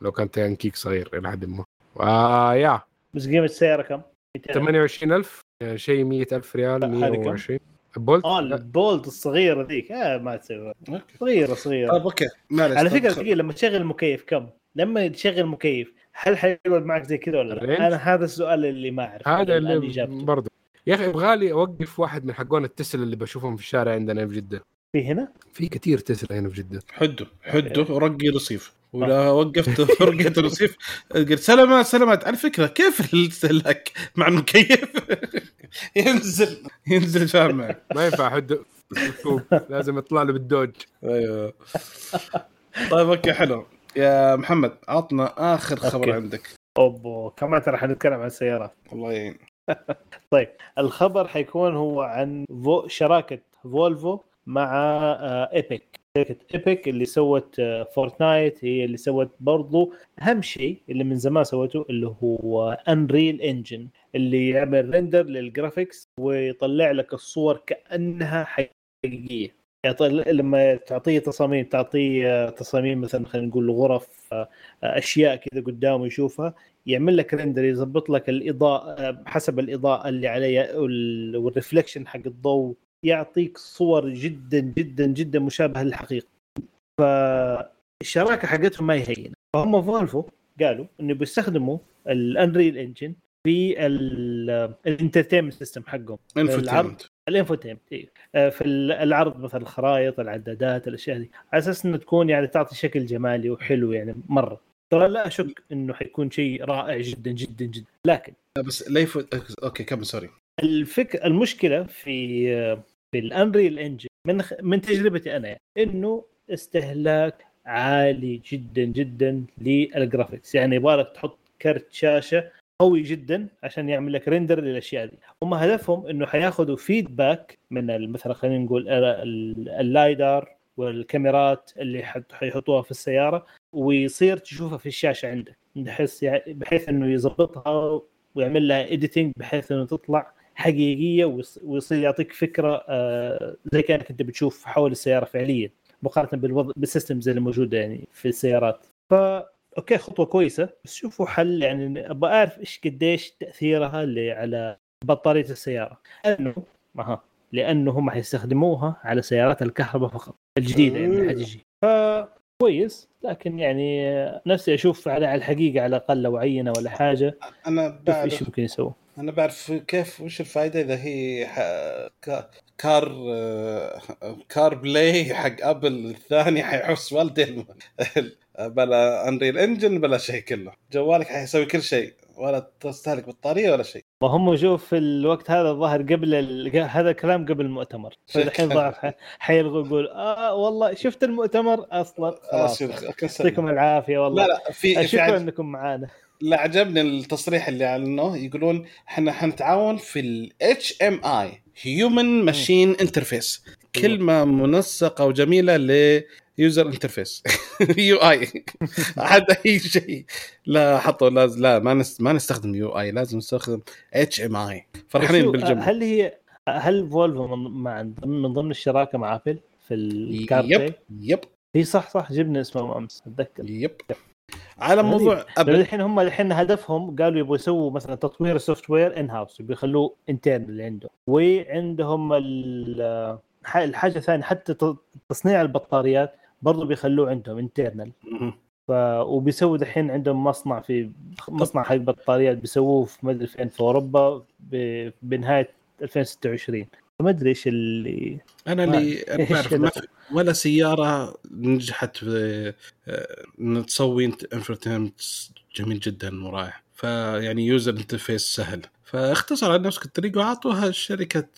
لو كان تانكيك صغير إلى حد ما. و yeah. بس قيمة السيارة كم؟ 200. 28000 يعني شيء 100000 ريال لا، هذه كم؟ 120 بولت؟ آه لا، البولت الصغيره ذيك. آه ما تسوي صغيرة صغيرة. طيب okay. معلش على طيب فكرة خ- دقيقة لما تشغل المكيف كم؟ لما تشغل المكيف هل حيقعد معك زي كذا ولا؟ لا؟ أنا هذا السؤال اللي ما أعرف هذا الآن اللي اجابته برضه. يا أخي يبغالي أوقف واحد من حقون التسلا اللي بشوفهم في الشارع عندنا في جدة. في هنا؟ في كثير تسلا هنا في جدة. حده حده ورقي رصيف. ولا وقفت (laughs) ورقيت الرصيف. قلت سلامات سلامات على فكرة كيف السلك مع المكيف؟ (laughs) ينزل ينزل فاهم معك ما ينفع حد لازم يطلع له بالدوج. أيوه. طيب أوكي حلو. يا محمد عطنا آخر خبر أوكي. عندك. أوبو كمان ترى حنتكلم عن السيارات؟ الله يعين (laughs) طيب الخبر حيكون هو عن فو شراكة Volvo مع آه، Epic. شركة Epic اللي سوت آه، Fortnite هي اللي سوت برضو أهم شيء اللي من زمان سوته اللي هو Unreal Engine اللي يعمل render لل graphics ويطلع لك الصور كأنها حقيقية. يطلع لما تعطيه تصاميم تعطيه آه، تصاميم مثلا خلينا نقول غرف آه، آه، أشياء كذا قدامه يشوفها يعمل لك render يظبط لك الإضاءة حسب الإضاءة اللي عليها وال- وال reflection حق الضوء يعطيك صور جدا جدا جدا مشابهة للحقيقة. فالشراكه حقتهم ما هي هينة. فهم Volvo قالوا إنه بيستخدموا ال Unreal Engine في ال entertainment system حقهم. العرض infotainment ال infotainment. آه، في ال- العرض مثلا الخرائط العدادات الأشياء دي على أساس إنه تكون يعني تعطي شكل جمالي وحلو يعني مرة. ترى لا أشك إنه حيكون شيء رائع جدا جدا جدا. لكن بس لا يفوت okay كمل sorry الفكرة المشكلة في في ال Unreal Engine من خ- من تجربتي أنا يعني إنه استهلاك عالي جدا جدا لل graphics يعني يبغالك تحط كرت شاشة قوي جدا عشان يعمل لك render للأشياء دي. هم هدفهم إنه حياخذوا feedback من مثلا خلينا نقول ال- ال- ال LiDAR والكاميرات اللي حيحطوها في السيارة ويصير تشوفها في الشاشة عندك. بحيث يعني بحيث إنه يظبطها ويعمل لها editing بحيث إنه تطلع حقيقية ويص- ويصير يعطيك فكرة آه، زي كأنك أنت بتشوف حول السيارة فعليا مقارنة بالوضع بال systems اللي موجودة يعني في السيارات. ف okay خطوة كويسة. بس شوفوا حل يعني أبغى أعرف إيش قديش تأثيرها ل- على بطارية السيارة. لأنه أها لأنه هم حيستخدموها على سيارات الكهرباء فقط الجديدة يعني اللي حتجي. ف كويس. لكن يعني نفسي أشوف على الحقيقة على الأقل لو عينه ولا حاجة. أنا بعرف إيش ممكن يسووا. أنا بعرف كيف وش الفائده إذا هي car آه، CarPlay حق Apple الثاني حيحس والدين بلا Unreal Engine بلا شيء كله. جوالك حيسوي كل شيء ولا تستهلك بطارية ولا شيء. ما هم شوف الوقت هذا الظاهر قبل ال... هذا الكلام قبل المؤتمر. (laughs) فالحين ظاهر ح- حيلغوا يقول آه والله شفت المؤتمر أصلا. خلاص. يعطيكم العافية والله. لا لا في, شكرا. إنكم معانا. لا عجبني التصريح اللي أعلنوه. يقولون إحنا حنتعاون في ال HMI Human Machine Interface. كلمة منسقة وجميلة ل user interface UI هذا أي شيء. لا حطوا لازم لا ما نست... ما نستخدم UI لازم نستخدم HMI فرحانين بالجمله هل هي هل Volvo من, مع من ضمن الشراكة مع Apple في ال car yep؟ yep. هي صح صح جبنا اسمه أمس أتذكر. yep. على غريب. موضوع Apple الحين هم الحين هدفهم قالوا يبغوا يسووا مثلا تطوير ال software in-house يخلوه internal اللي عندهم وعندهم الحاجة الثانية حتى تصنيع البطاريات برضو بيخلوه عندهم internal. ف... وبيسووا دحين عندهم مصنع في مصنع حق بطاريات بيسووه في مدري فين في أوروبا ب... بنهاية 2026 فما أدري إيش اللي أنا اللي ما- بعرف ما؟ في ولا سيارة نجحت في آه، تسوي infotainment جميل جدا ورائع. فيعني user interface سهل. فاختصر على نفسك الطريق واعطوها شركة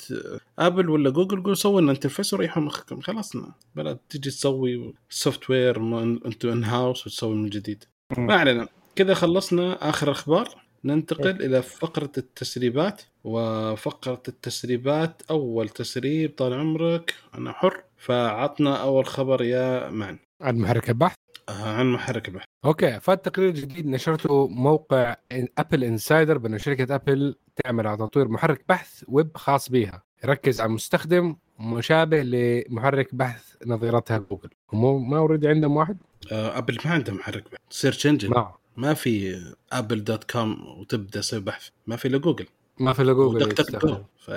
Apple ولا جوجل قول سووا لنا interface وريحوا مخكم خلصنا بلا تجي تسوي software انتو in-house وتسوي من جديد. ما علينا. كذا خلصنا آخر أخبار. ننتقل إلى فقرة التسريبات وفقرة التسريبات أول تسريب طال عمرك أنا حر فعطنا أول خبر يا معن. عن محرك البحث؟ آه، عن محرك البحث. okay فات تقرير جديد نشرته موقع AppleInsider بأن شركة Apple تعمل على تطوير محرك بحث ويب خاص بها يركز على المستخدم مشابه لمحرك بحث نظيرتها جوجل. هم ما already عندهم واحد؟ آه، Apple ما عنده محرك بحث. search engine ما في Apple dot com وتبدأ تسوي بحث ما في إلا جوجل ما في إلا جوجل جو يستخدم. ف.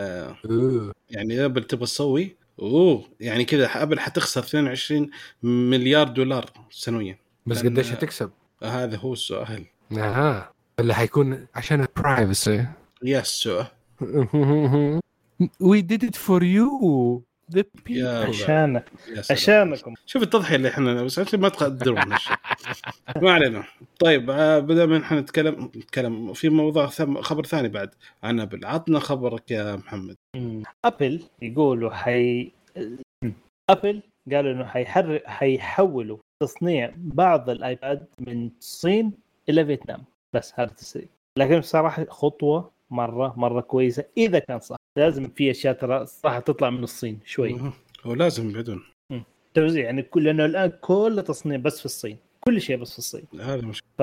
يعني Apple تبغى تسوي أوه يعني كذا Apple حتخسر 22 مليار دولار سنويا. بس لأن- قديش هتكسب؟ هذا هو السؤال. أها. اللي حيكون عشان ال privacy يا السؤال We did it for you. يا عشانك. عشانكم. شوف التضحية اللي إحنا بس عشان ما تقدرون (laughs) ما علينا. طيب آه، بدل ما إحنا نتكلم نتكلم في موضوع ثم خبر ثاني بعد. عن Apple عطنا خبرك يا محمد. Apple يقولوا حي. Apple قالوا إنه حيحر حيحولوا تصنيع بعض ال iPad من الصين إلى فيتنام. بس هذا التسريب لكن بصراحة خطوة مره مرة كويسة إذا كان صح. لازم في أشياء ترى صراحة تطلع من الصين شوي. هو لازم بدون توزيع يعني كل لأنه الآن كل تصنيع بس في الصين. كل شيء بس في الصين. هذا مش ف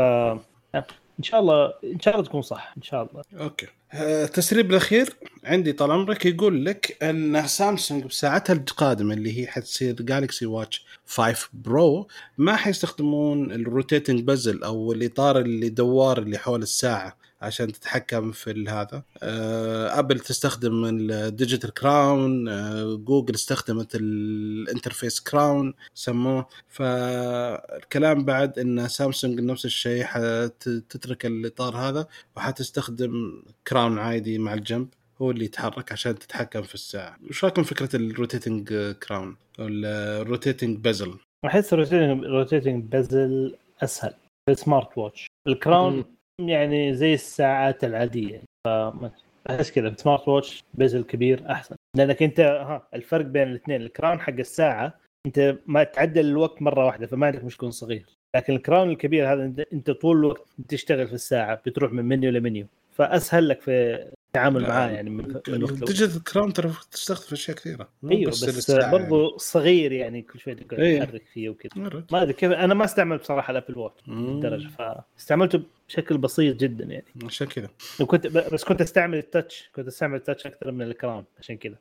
إن شاء الله إن شاء الله تكون صح إن شاء الله. okay. آه، التسريب الأخير عندي طال عمرك يقول لك أن سامسونج بساعتها القادمة اللي هي حتصير Galaxy Watch 5 Pro ما حيستخدمون ال rotating bezel أو الإطار اللي دوار اللي حول الساعة؟ عشان تتحكم في هذا. آه، ابل تستخدم ال digital crown آه، جوجل استخدمت ال interface crown سموه. فالكلام بعد إن سامسونج نفس الشيء حتترك الإطار هذا وحتستخدم crown عادي مع الجنب. هو اللي يتحرك عشان تتحكم في الساعة. وش رأيكم فكرة ال rotating crown ال rotating bezel أحس rotating rotating bezel أسهل. في ال smart watch. ال crown يعني زي الساعات العادية. فما احس كذا. smart watch bezel كبير أحسن. لأنك أنت ها الفرق بين الاثنين. ال crown حق الساعة أنت ما تعدل الوقت مرة واحدة فما عندك مش يكون صغير. لكن ال crown الكبير هذا انت طول الوقت تشتغل في الساعة بتروح من menu ل menu. فأسهل لك في التعامل معاه يعني من الديجيتال كراون ترى تستخدم في أشياء كثيرة. أيوه بس, بس برضو يعني. صغير يعني كل شوي تقعد أيه. تحرك فيه وكذا. ما أدري كيف أنا ما استعمل بصراحة ال Apple Watch للدرجه فاستعملته بشكل بسيط جدا يعني. عشان كذا. كنت بس كنت أستعمل ال touch كنت أستعمل ال touch أكثر من ال crown عشان كذا.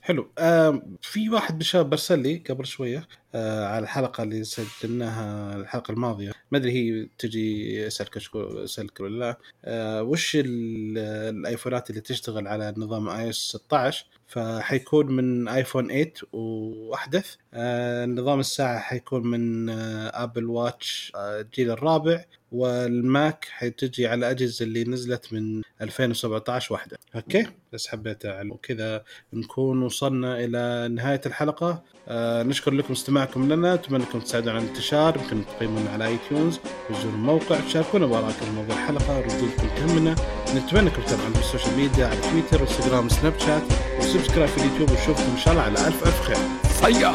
حلو. آه في واحد من الشباب ارسل لي قبل شوية آه على الحلقة اللي سجلناها الحلقة الماضية. ما أدري هي تجي يسالك أسألك ولا لا. آه وش الآيفونات اللي تشتغل على نظام iOS 16 فحيكون من ايفون 8 وأحدث. آه نظام الساعة حيكون من آه Apple Watch آه الجيل الرابع وال Mac حتجي على الاجهزه اللي نزلت من 2017 وأحدث okay؟ بس حبيت وكذا نكون وصلنا إلى نهاية الحلقة. آه نشكر لكم استماعكم لنا. اتمنى انكم تساعدونا على الانتشار. يمكن تقيمونا على iTunes وتزوروا الموقع تشاركونا بارائكم في موضوع الحلقة. ردودكم تهمنا نتمنى انكم تتابعونا في ال social media على تويتر وانستغرام وسناب شات. و subscribe في اليوتيوب ونشوفكم إن شاء الله على ألف ألف خير. see ya